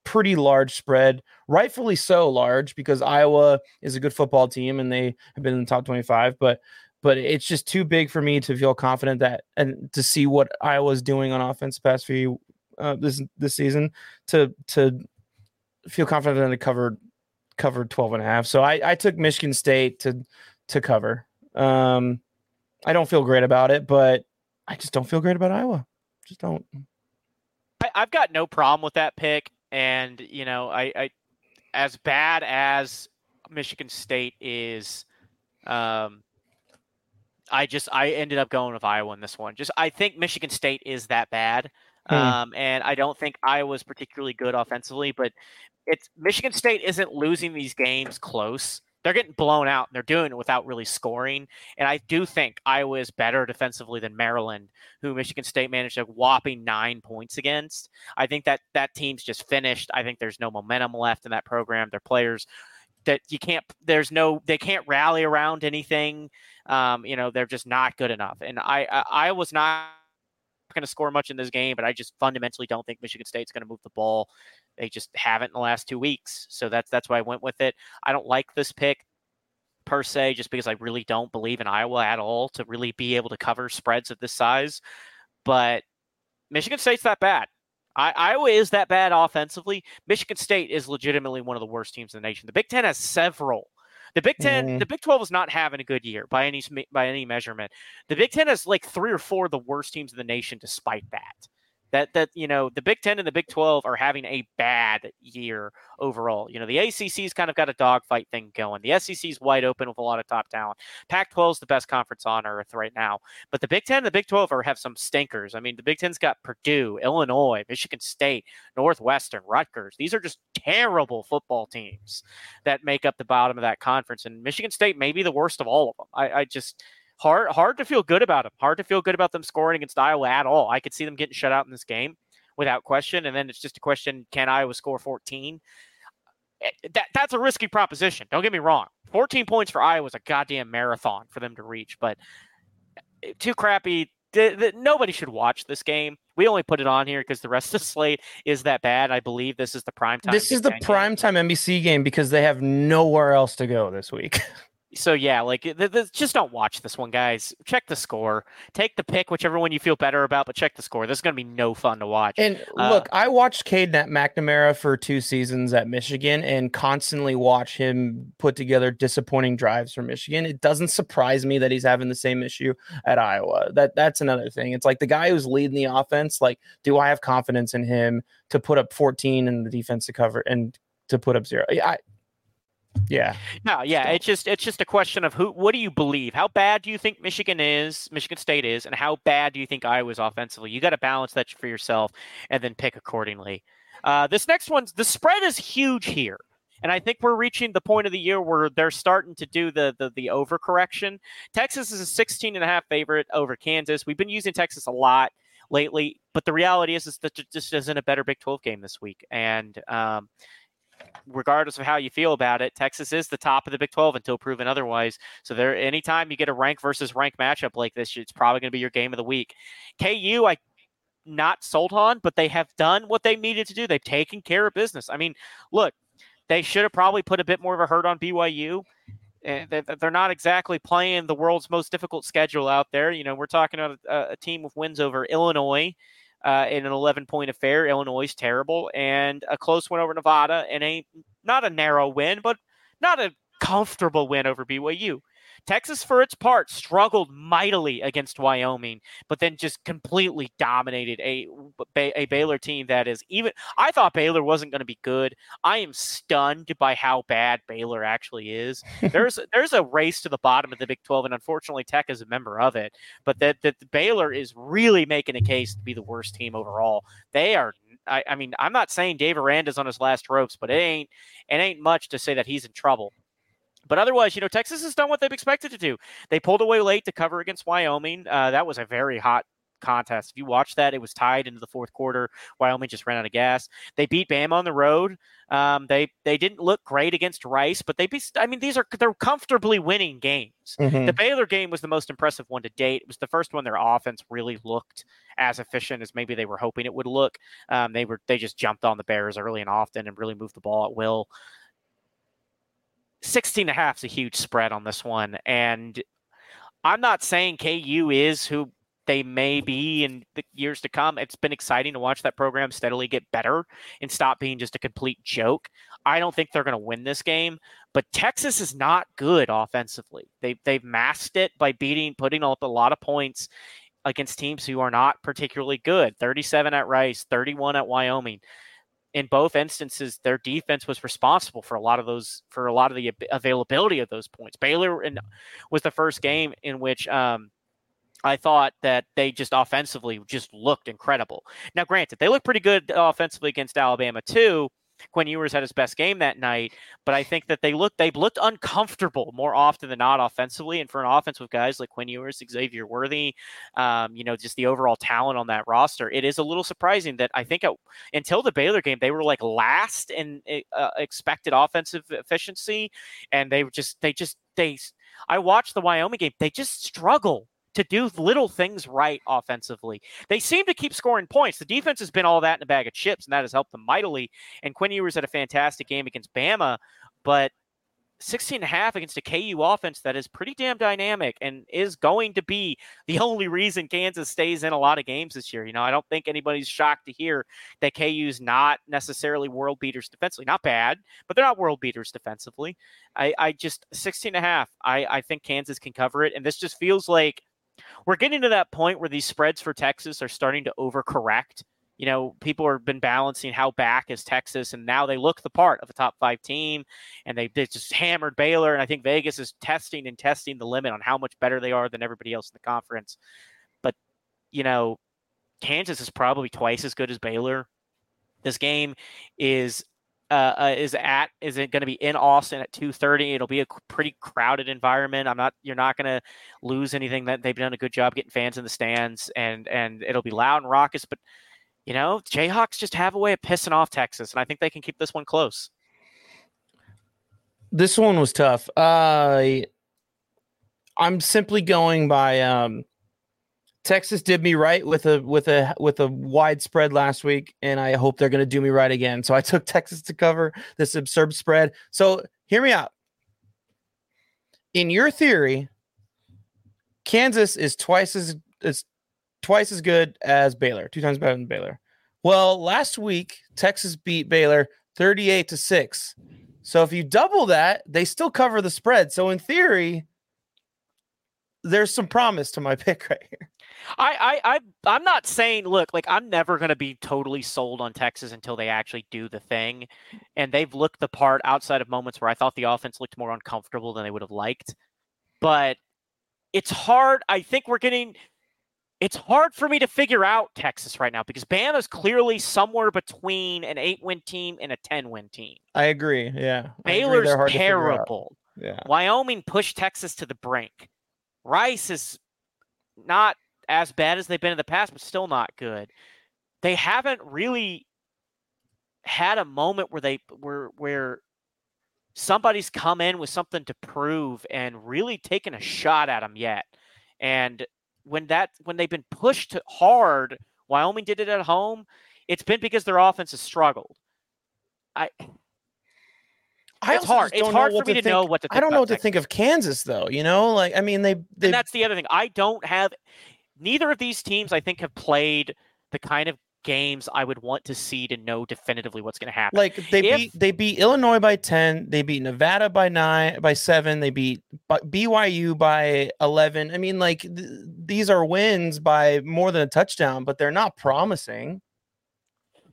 pretty large spread. Rightfully so large because Iowa is a good football team and they have been in the top twenty-five, but but it's just too big for me to feel confident that and to see what Iowa's doing on offense past few uh, this this season to to feel confident to cover cover 12 and a half. So I, I took Michigan State to to cover. Um, I don't feel great about it, but I just don't feel great about Iowa. Just don't. I, have got no problem with that pick, and you know, I, I as bad as Michigan State is, um, I just I ended up going with Iowa in this one. Just I think Michigan State is that bad. Hmm. Um, and I don't think Iowa's particularly good offensively, but it's Michigan State isn't losing these games close. They're getting blown out and they're doing it without really scoring. And I do think Iowa is better defensively than Maryland, who Michigan State managed a whopping nine points against. I think that that team's just finished. I think there's no momentum left in that program. Their players that you can't there's no they can't rally around anything um, you know they're just not good enough and i i, I was not going to score much in this game, but I just fundamentally don't think Michigan State's going to move the ball. They just haven't in the last two weeks, so that's that's why I went with it. I don't like this pick per se, just because I really don't believe in Iowa at all to really be able to cover spreads of this size. But Michigan State's that bad. I, Iowa is that bad offensively. Michigan State is legitimately one of the worst teams in the nation. The Big Ten has several. The Big 10 mm-hmm. the Big Twelve is not having a good year by any by any measurement. The Big Ten has like three or four of the worst teams in the nation, despite that that that you know the Big Ten and the Big Twelve are having a bad year overall. You know the ACC's kind of got a dogfight thing going. The SEC's wide open with a lot of top talent. Pac-12 is the best conference on earth right now, but the Big Ten and the Big Twelve are have some stinkers. I mean the Big Ten's got Purdue, Illinois, Michigan State, Northwestern, Rutgers. These are just terrible football teams that make up the bottom of that conference, and Michigan State may be the worst of all of them. I, I just hard hard to feel good about them. Hard to feel good about them scoring against Iowa at all. I could see them getting shut out in this game without question. And then it's just a question: Can Iowa score 14? Eh, that that's a risky proposition. Don't get me wrong. 14 points for Iowa is a goddamn marathon for them to reach, but eh, too crappy. The, the, nobody should watch this game. We only put it on here because the rest of the slate is that bad. I believe this is the prime time. This is the prime time NBC game because they have nowhere else to go this week. so yeah, like th- th- just don't watch this one, guys. Check the score. Take the pick, whichever one you feel better about, but check the score. This is gonna be no fun to watch. And uh, look, I watched Cade McNamara for two seasons at Michigan, and constantly watch him put together disappointing drives for Michigan. It doesn't surprise me that he's having the same issue at Iowa. That that's another thing. It's like the guy who's leading the offense. Like, do I have confidence in him to put up 14 and the defense to cover and to put up zero? I yeah. No, yeah. Still. It's just it's just a question of who what do you believe? How bad do you think Michigan is, Michigan State is, and how bad do you think Iowa's offensively? You got to balance that for yourself and then pick accordingly. Uh, this next one's the spread is huge here. And I think we're reaching the point of the year where they're starting to do the, the the overcorrection. Texas is a 16 and a half favorite over Kansas. We've been using Texas a lot lately, but the reality is, is that this isn't a better Big 12 game this week. And um, regardless of how you feel about it, Texas is the top of the Big 12 until proven otherwise. So there, anytime you get a rank versus rank matchup like this, it's probably going to be your game of the week. KU, I not sold on, but they have done what they needed to do. They've taken care of business. I mean, look, they should have probably put a bit more of a hurt on BYU. Eh, they're not exactly playing the world's most difficult schedule out there. You know, we're talking about a, a team with wins over Illinois, uh, in an 11 point affair. Illinois is terrible, and a close win over Nevada, and a not a narrow win, but not a comfortable win over BYU. Texas, for its part, struggled mightily against Wyoming, but then just completely dominated a a Baylor team that is even. I thought Baylor wasn't going to be good. I am stunned by how bad Baylor actually is. there's there's a race to the bottom of the Big 12, and unfortunately, Tech is a member of it. But that that Baylor is really making a case to be the worst team overall. They are I, I, mean, I'm not saying Dave Aranda's on his last ropes, but it ain't it ain't much to say that he's in trouble. But otherwise, you know, Texas has done what they've expected to do. They pulled away late to cover against Wyoming. Uh, that was a very hot contest. If you watch that, it was tied into the fourth quarter. Wyoming just ran out of gas. They beat Bama on the road. Um, they they didn't look great against Rice, but they be, I mean these are they're comfortably winning games. Mm-hmm. The Baylor game was the most impressive one to date. It was the first one their offense really looked as efficient as maybe they were hoping it would look. Um, they were they just jumped on the Bears early and often and really moved the ball at will. 16 and a half is a huge spread on this one. And I'm not saying KU is who they may be in the years to come. It's been exciting to watch that program steadily get better and stop being just a complete joke. I don't think they're going to win this game, but Texas is not good offensively. They they've masked it by beating putting up a lot of points against teams who are not particularly good. 37 at Rice, 31 at Wyoming in both instances, their defense was responsible for a lot of those, for a lot of the availability of those points. Baylor in, was the first game in which um, I thought that they just offensively just looked incredible. Now, granted, they looked pretty good offensively against Alabama too, Quinn Ewers had his best game that night, but I think that they looked they've looked uncomfortable more often than not offensively. And for an offense with guys like Quinn Ewers, Xavier Worthy, um, you know, just the overall talent on that roster, it is a little surprising that I think until the Baylor game they were like last in uh, expected offensive efficiency, and they were just they just they. I watched the Wyoming game; they just struggle to do little things right offensively. They seem to keep scoring points. The defense has been all that in a bag of chips, and that has helped them mightily. And Quinn Ewers had a fantastic game against Bama, but 16 and a half against a KU offense that is pretty damn dynamic and is going to be the only reason Kansas stays in a lot of games this year. You know, I don't think anybody's shocked to hear that KU's not necessarily world beaters defensively. Not bad, but they're not world beaters defensively. I, I just 16 and a half. I, I think Kansas can cover it. And this just feels like we're getting to that point where these spreads for Texas are starting to overcorrect you know, people have been balancing how back is Texas, and now they look the part of a top five team, and they, they just hammered Baylor. And I think Vegas is testing and testing the limit on how much better they are than everybody else in the conference. But, you know, Kansas is probably twice as good as Baylor. This game is uh, uh, is at is it going to be in Austin at 2:30 it'll be a pretty crowded environment I'm not you're not going to lose anything that they've done a good job getting fans in the stands and and it'll be loud and raucous but you know, Jayhawks just have a way of pissing off Texas, and I think they can keep this one close. This one was tough. Uh, I'm simply going by um, Texas did me right with a with a with a wide spread last week, and I hope they're going to do me right again. So I took Texas to cover this absurd spread. So hear me out. In your theory, Kansas is twice as is twice as good as Baylor, two times better than Baylor. Well, last week Texas beat Baylor 38 to 6. So if you double that, they still cover the spread. So in theory, there's some promise to my pick right here. I, I, I, am not saying, look, like I'm never going to be totally sold on Texas until they actually do the thing, and they've looked the part outside of moments where I thought the offense looked more uncomfortable than they would have liked. But it's hard. I think we're getting it's hard for me to figure out Texas right now because Bama's clearly somewhere between an eight win team and a 10 win team. I agree. Yeah. Baylor's agree. terrible. Yeah. Wyoming pushed Texas to the brink. Rice is not as bad as they've been in the past, but still not good. They haven't really had a moment where they where where somebody's come in with something to prove and really taken a shot at them yet. And when that when they've been pushed hard, Wyoming did it at home. It's been because their offense has struggled. I. I it's hard. It's hard for me to, think, know what to. I don't know what Texas. to think of Kansas, though. You know, like I mean, they. they... And that's the other thing. I don't have. Neither of these teams, I think, have played the kind of games I would want to see to know definitively what's going to happen. Like they if, beat they beat Illinois by 10, they beat Nevada by 9 by 7, they beat BYU by 11. I mean like th- these are wins by more than a touchdown, but they're not promising.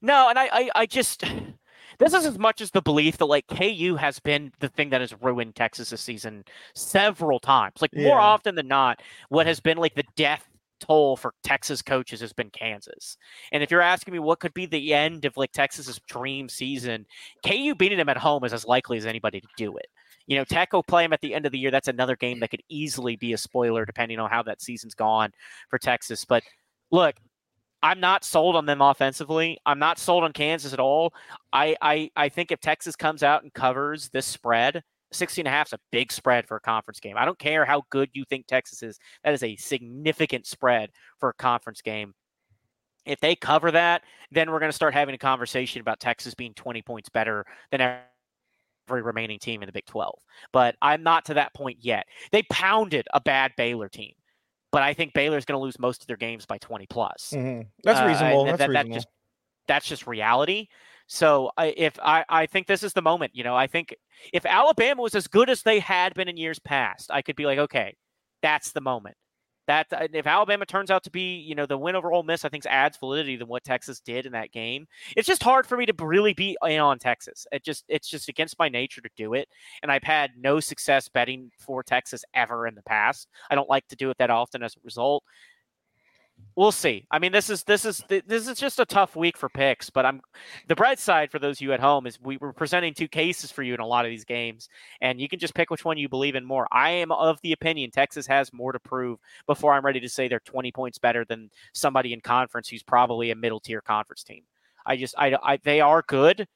No, and I I, I just this is as much as the belief that like KU has been the thing that has ruined Texas this season several times. Like more often than not, what has been like the death toll for Texas coaches has been Kansas. And if you're asking me what could be the end of like Texas's dream season, KU beating them at home is as likely as anybody to do it. You know, Tech will play them at the end of the year. That's another game that could easily be a spoiler depending on how that season's gone for Texas. But look, I'm not sold on them offensively. I'm not sold on Kansas at all. I, I I think if Texas comes out and covers this spread, 16 and a half is a big spread for a conference game. I don't care how good you think Texas is. That is a significant spread for a conference game. If they cover that, then we're going to start having a conversation about Texas being 20 points better than every remaining team in the Big 12. But I'm not to that point yet. They pounded a bad Baylor team, but I think Baylor's going to lose most of their games by 20 plus. Mm-hmm. That's reasonable. Uh, that's, that, reasonable. That just, that's just reality. So I, if I, I think this is the moment, you know, I think if Alabama was as good as they had been in years past, I could be like, okay, that's the moment. That uh, if Alabama turns out to be, you know, the win over Ole Miss, I think adds validity than what Texas did in that game. It's just hard for me to really be in on Texas. It just it's just against my nature to do it, and I've had no success betting for Texas ever in the past. I don't like to do it that often as a result we'll see. I mean, this is this is this is just a tough week for picks. But I'm the bright side for those of you at home is we were presenting two cases for you in a lot of these games, and you can just pick which one you believe in more. I am of the opinion Texas has more to prove before I'm ready to say they're 20 points better than somebody in conference who's probably a middle tier conference team. I just I, I they are good.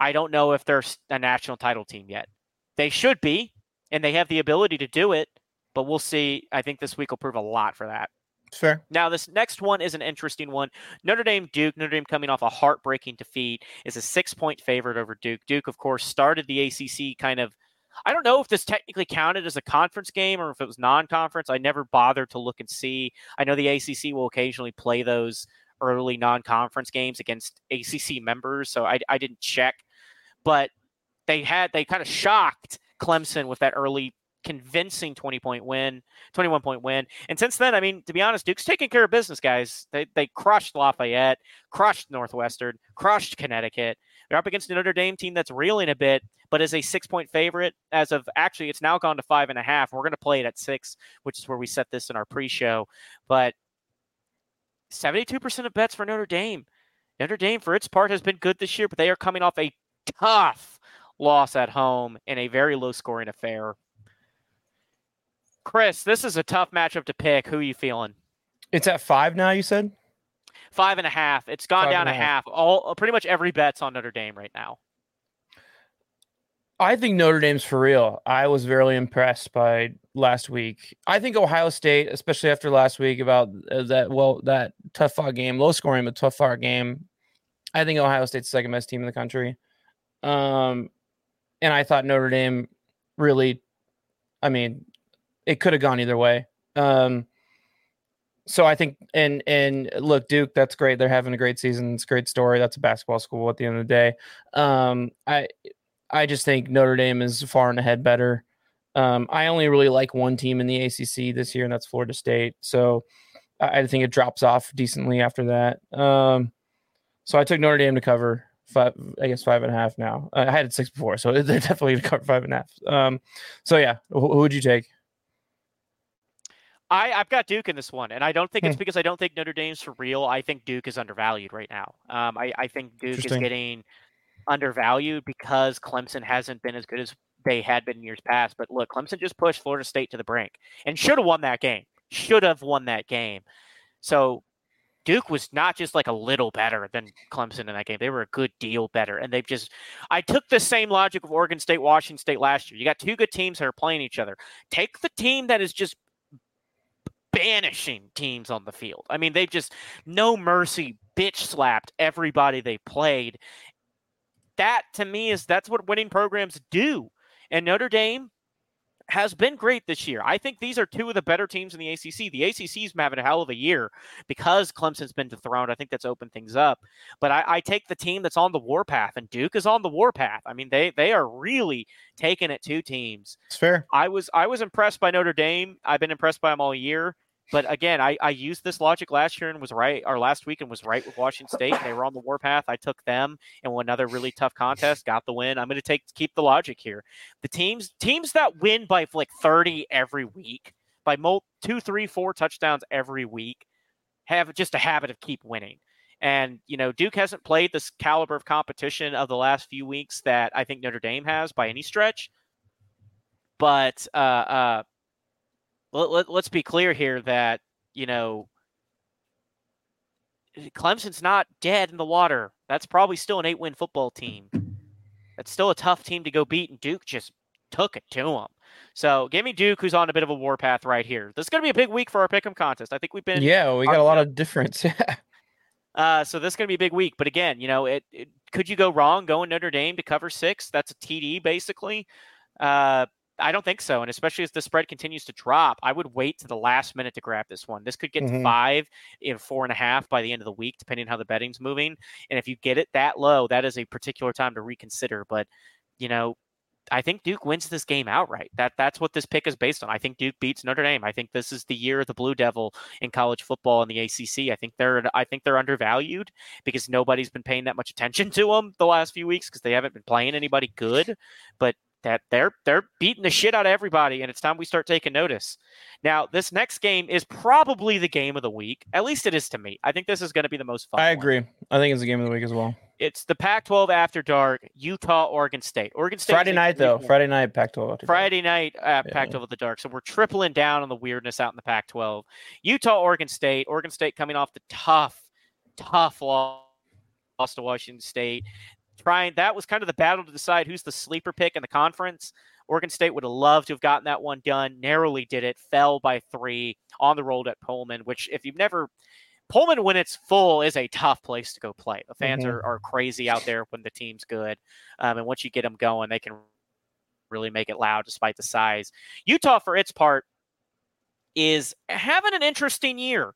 I don't know if they're a national title team yet. They should be, and they have the ability to do it. But we'll see. I think this week will prove a lot for that. Fair. Now, this next one is an interesting one. Notre Dame Duke. Notre Dame coming off a heartbreaking defeat is a six point favorite over Duke. Duke, of course, started the ACC kind of I don't know if this technically counted as a conference game or if it was non-conference. I never bothered to look and see. I know the ACC will occasionally play those early non-conference games against ACC members, so I, I didn't check. But they had they kind of shocked Clemson with that early convincing 20 point win, 21 point win. And since then, I mean, to be honest, Duke's taking care of business, guys. They, they crushed Lafayette, crushed Northwestern, crushed Connecticut. They're up against Notre Dame team that's reeling a bit, but is a six point favorite as of actually, it's now gone to five and a half. We're going to play it at six, which is where we set this in our pre show. But 72% of bets for Notre Dame. Notre Dame, for its part, has been good this year, but they are coming off a tough loss at home in a very low scoring affair. Chris, this is a tough matchup to pick. Who are you feeling? It's at five now. You said five and a half. It's gone five down a half. half. All pretty much every bet's on Notre Dame right now. I think Notre Dame's for real. I was very impressed by last week. I think Ohio State, especially after last week about uh, that well that tough fought game, low scoring but tough fought game. I think Ohio State's the second best team in the country. Um, and I thought Notre Dame really, I mean, it could have gone either way. Um, so I think and and look, Duke, that's great. They're having a great season. It's a great story. That's a basketball school at the end of the day. Um, I I just think Notre Dame is far and ahead better. Um, I only really like one team in the ACC this year, and that's Florida State. So I, I think it drops off decently after that. Um, so I took Notre Dame to cover five, I guess five and a half now. I had it six before, so they're definitely to cover five and a half. Um, so yeah, who would you take? I, I've got Duke in this one, and I don't think it's hmm. because I don't think Notre Dame's for real. I think Duke is undervalued right now. Um, I, I think Duke is getting undervalued because Clemson hasn't been as good as they had been in years past. But look, Clemson just pushed Florida State to the brink and should have won that game. Should have won that game. So Duke was not just like a little better than Clemson in that game. They were a good deal better. And they've just, I took the same logic of Oregon State, Washington State last year. You got two good teams that are playing each other. Take the team that is just banishing teams on the field. I mean, they've just no mercy bitch slapped everybody they played. That to me is that's what winning programs do. And Notre Dame has been great this year. I think these are two of the better teams in the ACC. The ACC's having a hell of a year because Clemson's been dethroned. I think that's opened things up. But I, I, take the team that's on the warpath, and Duke is on the warpath. I mean, they they are really taking it to teams. It's fair. I was I was impressed by Notre Dame. I've been impressed by them all year. But again, I, I used this logic last year and was right, or last week and was right with Washington State. They were on the warpath. I took them and another really tough contest, got the win. I'm going to take keep the logic here. The teams teams that win by like 30 every week, by mo- two, three, four touchdowns every week, have just a habit of keep winning. And you know, Duke hasn't played this caliber of competition of the last few weeks that I think Notre Dame has by any stretch. But uh, uh, let, let, let's be clear here that you know Clemson's not dead in the water. That's probably still an eight-win football team. That's still a tough team to go beat, and Duke just took it to them. So give me Duke, who's on a bit of a warpath right here. This is going to be a big week for our pick'em contest. I think we've been yeah, we got a lot of difference. Yeah. Uh, so this is going to be a big week. But again, you know, it, it, could you go wrong going Notre Dame to cover six? That's a TD basically. Uh, I don't think so. And especially as the spread continues to drop, I would wait to the last minute to grab this one. This could get mm-hmm. to five in four and a half by the end of the week, depending on how the betting's moving. And if you get it that low, that is a particular time to reconsider. But, you know, I think Duke wins this game outright. That that's what this pick is based on. I think Duke beats Notre Dame. I think this is the year of the Blue Devil in college football in the ACC. I think they're I think they're undervalued because nobody's been paying that much attention to them the last few weeks because they haven't been playing anybody good. But that they're they're beating the shit out of everybody, and it's time we start taking notice. Now, this next game is probably the game of the week. At least it is to me. I think this is going to be the most fun. I agree. One. I think it's the game of the week as well. It's the Pac-12 after dark, Utah, Oregon State. Oregon State Friday night though. Friday night Pac-12. Friday night uh, Pac-12 yeah. at the dark. So we're tripling down on the weirdness out in the Pac-12. Utah, Oregon State. Oregon State coming off the tough, tough loss to Washington State trying that was kind of the battle to decide who's the sleeper pick in the conference. Oregon State would have loved to have gotten that one done. Narrowly did it. Fell by three on the road at Pullman, which if you've never Pullman when it's full is a tough place to go play. The fans mm-hmm. are, are crazy out there when the team's good, um, and once you get them going, they can really make it loud despite the size. Utah, for its part, is having an interesting year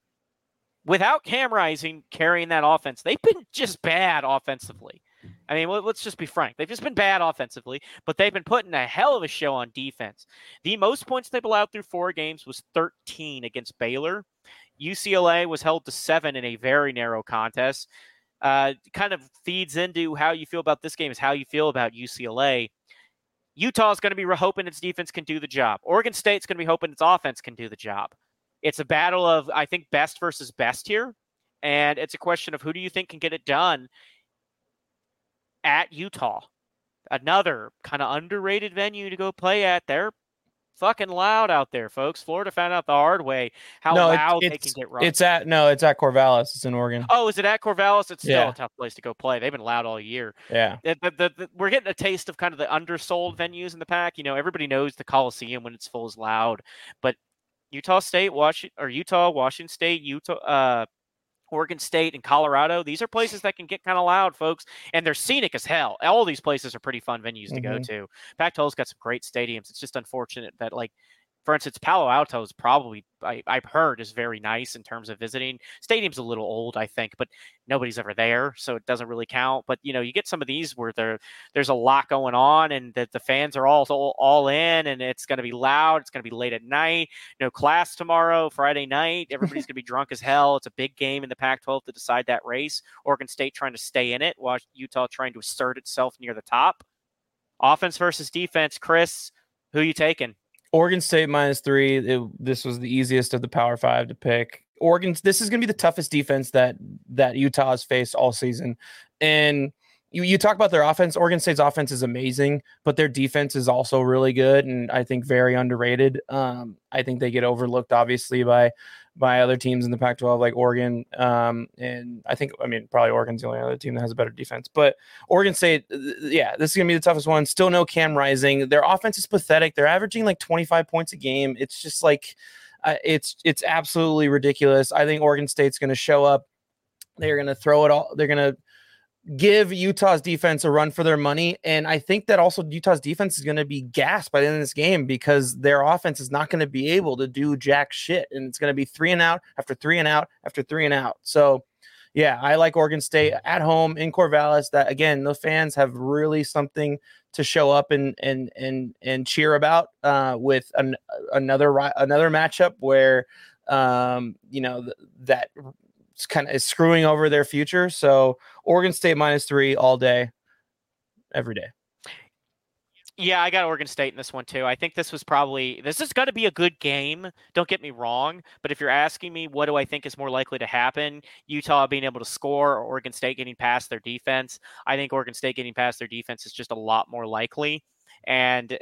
without Cam Rising carrying that offense. They've been just bad offensively. I mean, let's just be frank. They've just been bad offensively, but they've been putting a hell of a show on defense. The most points they've allowed through four games was 13 against Baylor. UCLA was held to seven in a very narrow contest. Uh, kind of feeds into how you feel about this game, is how you feel about UCLA. Utah is going to be hoping its defense can do the job. Oregon State's going to be hoping its offense can do the job. It's a battle of, I think, best versus best here. And it's a question of who do you think can get it done at Utah? Another kind of underrated venue to go play at. They're fucking loud out there, folks. Florida found out the hard way how no, loud they can get run. It's at no, it's at Corvallis. It's in Oregon. Oh, is it at Corvallis? It's still yeah. a tough place to go play. They've been loud all year. Yeah, the, the, the, we're getting a taste of kind of the undersold venues in the Pac. You know, everybody knows the Coliseum when it's full is loud, but Utah State, Washington, or Utah, Washington State, Utah, uh, Oregon State and Colorado. These are places that can get kind of loud, folks, and they're scenic as hell. All these places are pretty fun venues to mm-hmm. go to. Pac-12's got some great stadiums. It's just unfortunate that like for instance, Palo Alto is probably I, have heard is very nice in terms of visiting. Stadium's a little old, I think, but nobody's ever there, so it doesn't really count. But you know, you get some of these where there there's a lot going on, and that the fans are all all, in, and it's going to be loud. It's going to be late at night. No class tomorrow, Friday night. Everybody's going to be drunk as hell. It's a big game in the Pac-12 to decide that race. Oregon State trying to stay in it, while Utah trying to assert itself near the top. Offense versus defense, Chris. Who you taking? Oregon State minus three. It, this was the easiest of the Power Five to pick. Oregon. This is going to be the toughest defense that that Utah has faced all season, and you, you talk about their offense. Oregon State's offense is amazing, but their defense is also really good and I think very underrated. Um, I think they get overlooked obviously by by other teams in the Pac-12 like Oregon. Um, and I think I mean probably Oregon's the only other team that has a better defense. But Oregon State, yeah, this is gonna be the toughest one. Still no Cam Rising. Their offense is pathetic. They're averaging like 25 points a game. It's just like uh, it's it's absolutely ridiculous. I think Oregon State's gonna show up. They're gonna throw it all. They're gonna give Utah's defense a run for their money. And I think that also Utah's defense is going to be gassed by the end of this game because their offense is not going to be able to do jack shit. And it's going to be three and out after three and out after three and out. So, yeah, I like Oregon State at home in Corvallis. That again, the fans have really something to show up and and and and cheer about uh, with an, another another matchup where um, you know th- that kind of is screwing over their future. So Oregon State minus three all day, every day. Yeah, I got Oregon State in this one too. I think this was probably this is going to be a good game. Don't get me wrong, but if you're asking me what do I think is more likely to happen, Utah being able to score or Oregon State getting past their defense, I think Oregon State getting past their defense is just a lot more likely. And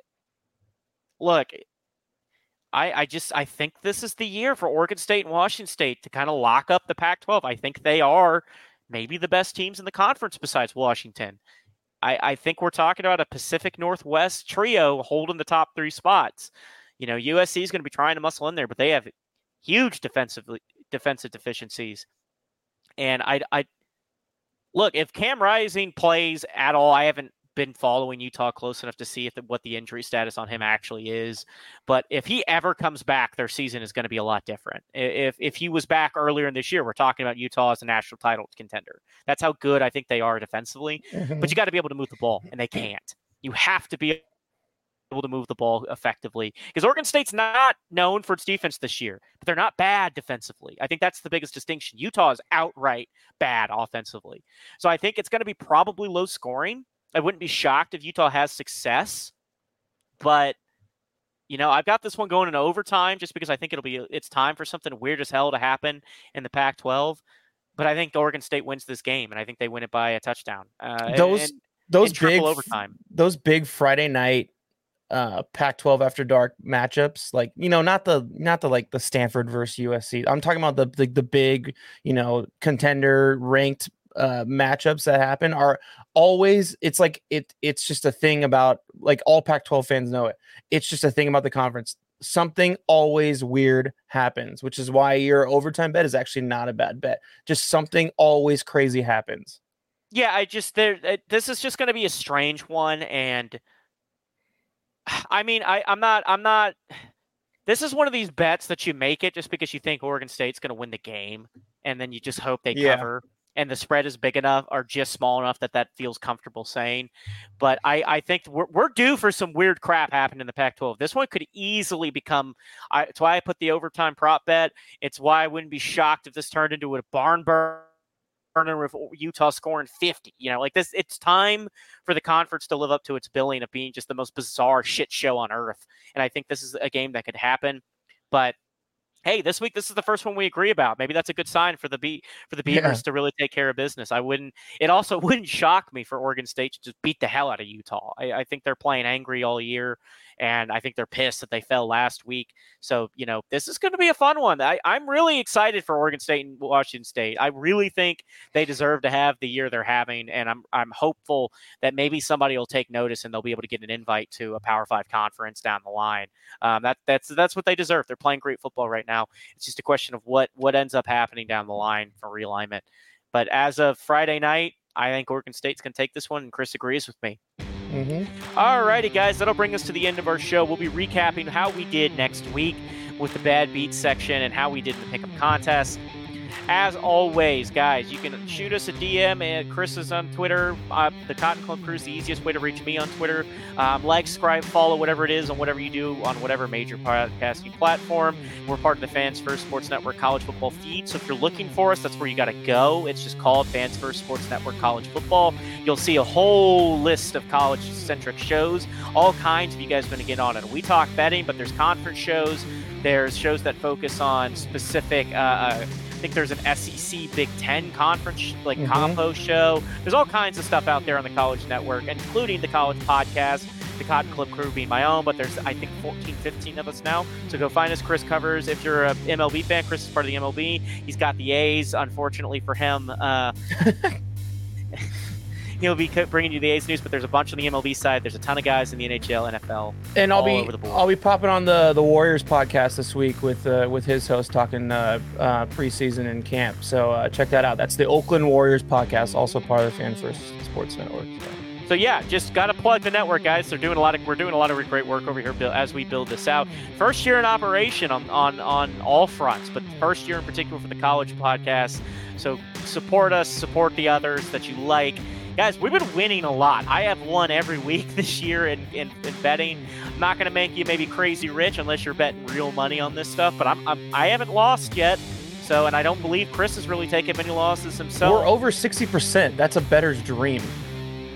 look, I, I just I think this is the year for Oregon State and Washington State to kind of lock up the Pac-12. I think they are maybe the best teams in the conference besides Washington. I, I think we're talking about a Pacific Northwest trio holding the top three spots. You know, USC is going to be trying to muscle in there, but they have huge defensive defensive deficiencies. And I, I look if Cam Rising plays at all. I haven't been following Utah close enough to see if the, what the injury status on him actually is. But if he ever comes back, their season is going to be a lot different. If if he was back earlier in this year, we're talking about Utah as a national title contender. That's how good I think they are defensively. Mm-hmm. But you got to be able to move the ball, and they can't. You have to be able to move the ball effectively because Oregon State's not known for its defense this year, but they're not bad defensively. I think that's the biggest distinction. Utah is outright bad offensively. So I think it's going to be probably low scoring. I wouldn't be shocked if Utah has success, but you know, I've got this one going in overtime just because I think it'll be it's time for something weird as hell to happen in the Pac-12. But I think Oregon State wins this game, and I think they win it by a touchdown. Uh, those and, those and big overtime, those big Friday night uh Pac-12 after dark matchups like you know not the not the like the Stanford versus USC I'm talking about the the, the big you know contender ranked uh, matchups that happen are always it's like it it's just a thing about like all Pac-12 fans know it. It's just a thing about the conference. Something always weird happens, which is why your overtime bet is actually not a bad bet. Just something always crazy happens. Yeah, I just there this is just going to be a strange one and I mean, I, I'm not. I'm not. This is one of these bets that you make it just because you think Oregon State's going to win the game, and then you just hope they yeah. cover and the spread is big enough or just small enough that that feels comfortable saying. But I, I think we're, we're due for some weird crap happening in the Pac 12. This one could easily become, I, it's why I put the overtime prop bet. It's why I wouldn't be shocked if this turned into a barn burner with Utah scoring 50. You know, like this, it's time for the conference to live up to its billing of being just the most bizarre shit show on earth. And I think this is a game that could happen. But hey, this week this is the first one we agree about. Maybe that's a good sign for the be for the Beavers yeah. to really take care of business. I wouldn't. It also wouldn't shock me for Oregon State to just beat the hell out of Utah. I, I think they're playing angry all year and I think they're pissed that they fell last week. So, you know, this is going to be a fun one. I, I'm really excited for Oregon State and Washington State. I really think they deserve to have the year they're having, and I'm I'm hopeful that maybe somebody will take notice and they'll be able to get an invite to a Power Five conference down the line. Um, that that's that's what they deserve. They're playing great football right now. It's just a question of what what ends up happening down the line for realignment. But as of Friday night, I think Oregon State's going to take this one, and Chris agrees with me. Mm-hmm. All righty, guys, that'll bring us to the end of our show. We'll be recapping how we did next week with the bad beats section and how we did the pickup contest. As always, guys, you can shoot us a DM. And Chris is on Twitter. Uh, the Cotton Club Crew is the easiest way to reach me on Twitter. Um, like, subscribe, follow, whatever it is on whatever you do on whatever major podcasting platform. We're part of the Fans First Sports Network College Football feed. So if you're looking for us, that's where you got to go. It's just called Fans First Sports Network College Football. You'll see a whole list of college centric shows, all kinds of you guys going to get on it. We talk betting, but there's conference shows. There's shows that focus on specific uh, uh think there's an SEC Big Ten conference like mm-hmm. combo show. There's all kinds of stuff out there on the College Network, including the College Podcast, the Cotton Club crew being my own. But there's I think 14, 15 of us now. So go find us. Chris covers. If you're a MLB fan, Chris is part of the MLB. He's got the A's. Unfortunately for him. Uh, he'll be bringing you the A's news, but there's a bunch on the MLB side. There's a ton of guys in the NHL, NFL, and I'll be I'll be popping on the the Warriors podcast this week with uh, with his host talking uh, uh, preseason and camp. So uh, check that out. That's the Oakland Warriors podcast, also part of the Fan First Sports Network. So. Yeah, just got to plug the network, guys. They're doing a lot of we're doing a lot of great work over here as we build this out. First year in operation on on on all fronts, but first year in particular for the college podcast. So support us, support the others that you like guys, we've been winning a lot. I have won every week this year in, in, in betting. I'm not going to make you maybe crazy rich unless you're betting real money on this stuff, but I'm, I'm I haven't lost yet. So, and I don't believe Chris has really taken many losses himself. We're over 60%. That's a bettor's dream.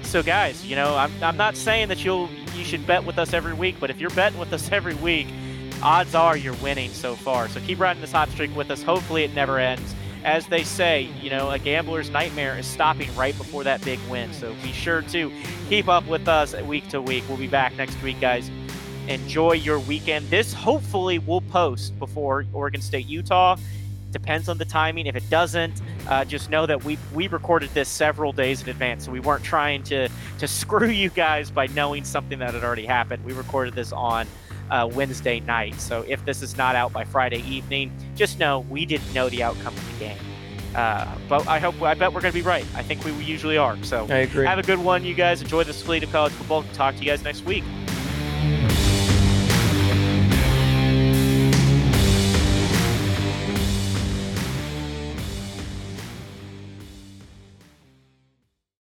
So, guys, you know, I'm, I'm not saying that you'll you should bet with us every week, but if you're betting with us every week, odds are you're winning so far. So keep riding this hot streak with us. Hopefully, it never ends as they say, you know, a gambler's nightmare is stopping right before that big win. So be sure to keep up with us week to week. We'll be back next week, guys. Enjoy your weekend. This hopefully will post before Oregon State, Utah. Depends on the timing. If it doesn't, uh, just know that we we recorded this several days in advance, so we weren't trying to to screw you guys by knowing something that had already happened. We recorded this on uh, Wednesday night. So if this is not out by Friday evening, just know we didn't know the outcome of the game. Uh, but I hope, I bet we're going to be right. I think we usually are. So I agree. Have a good one, you guys. Enjoy the slate of college football. Talk to you guys next week.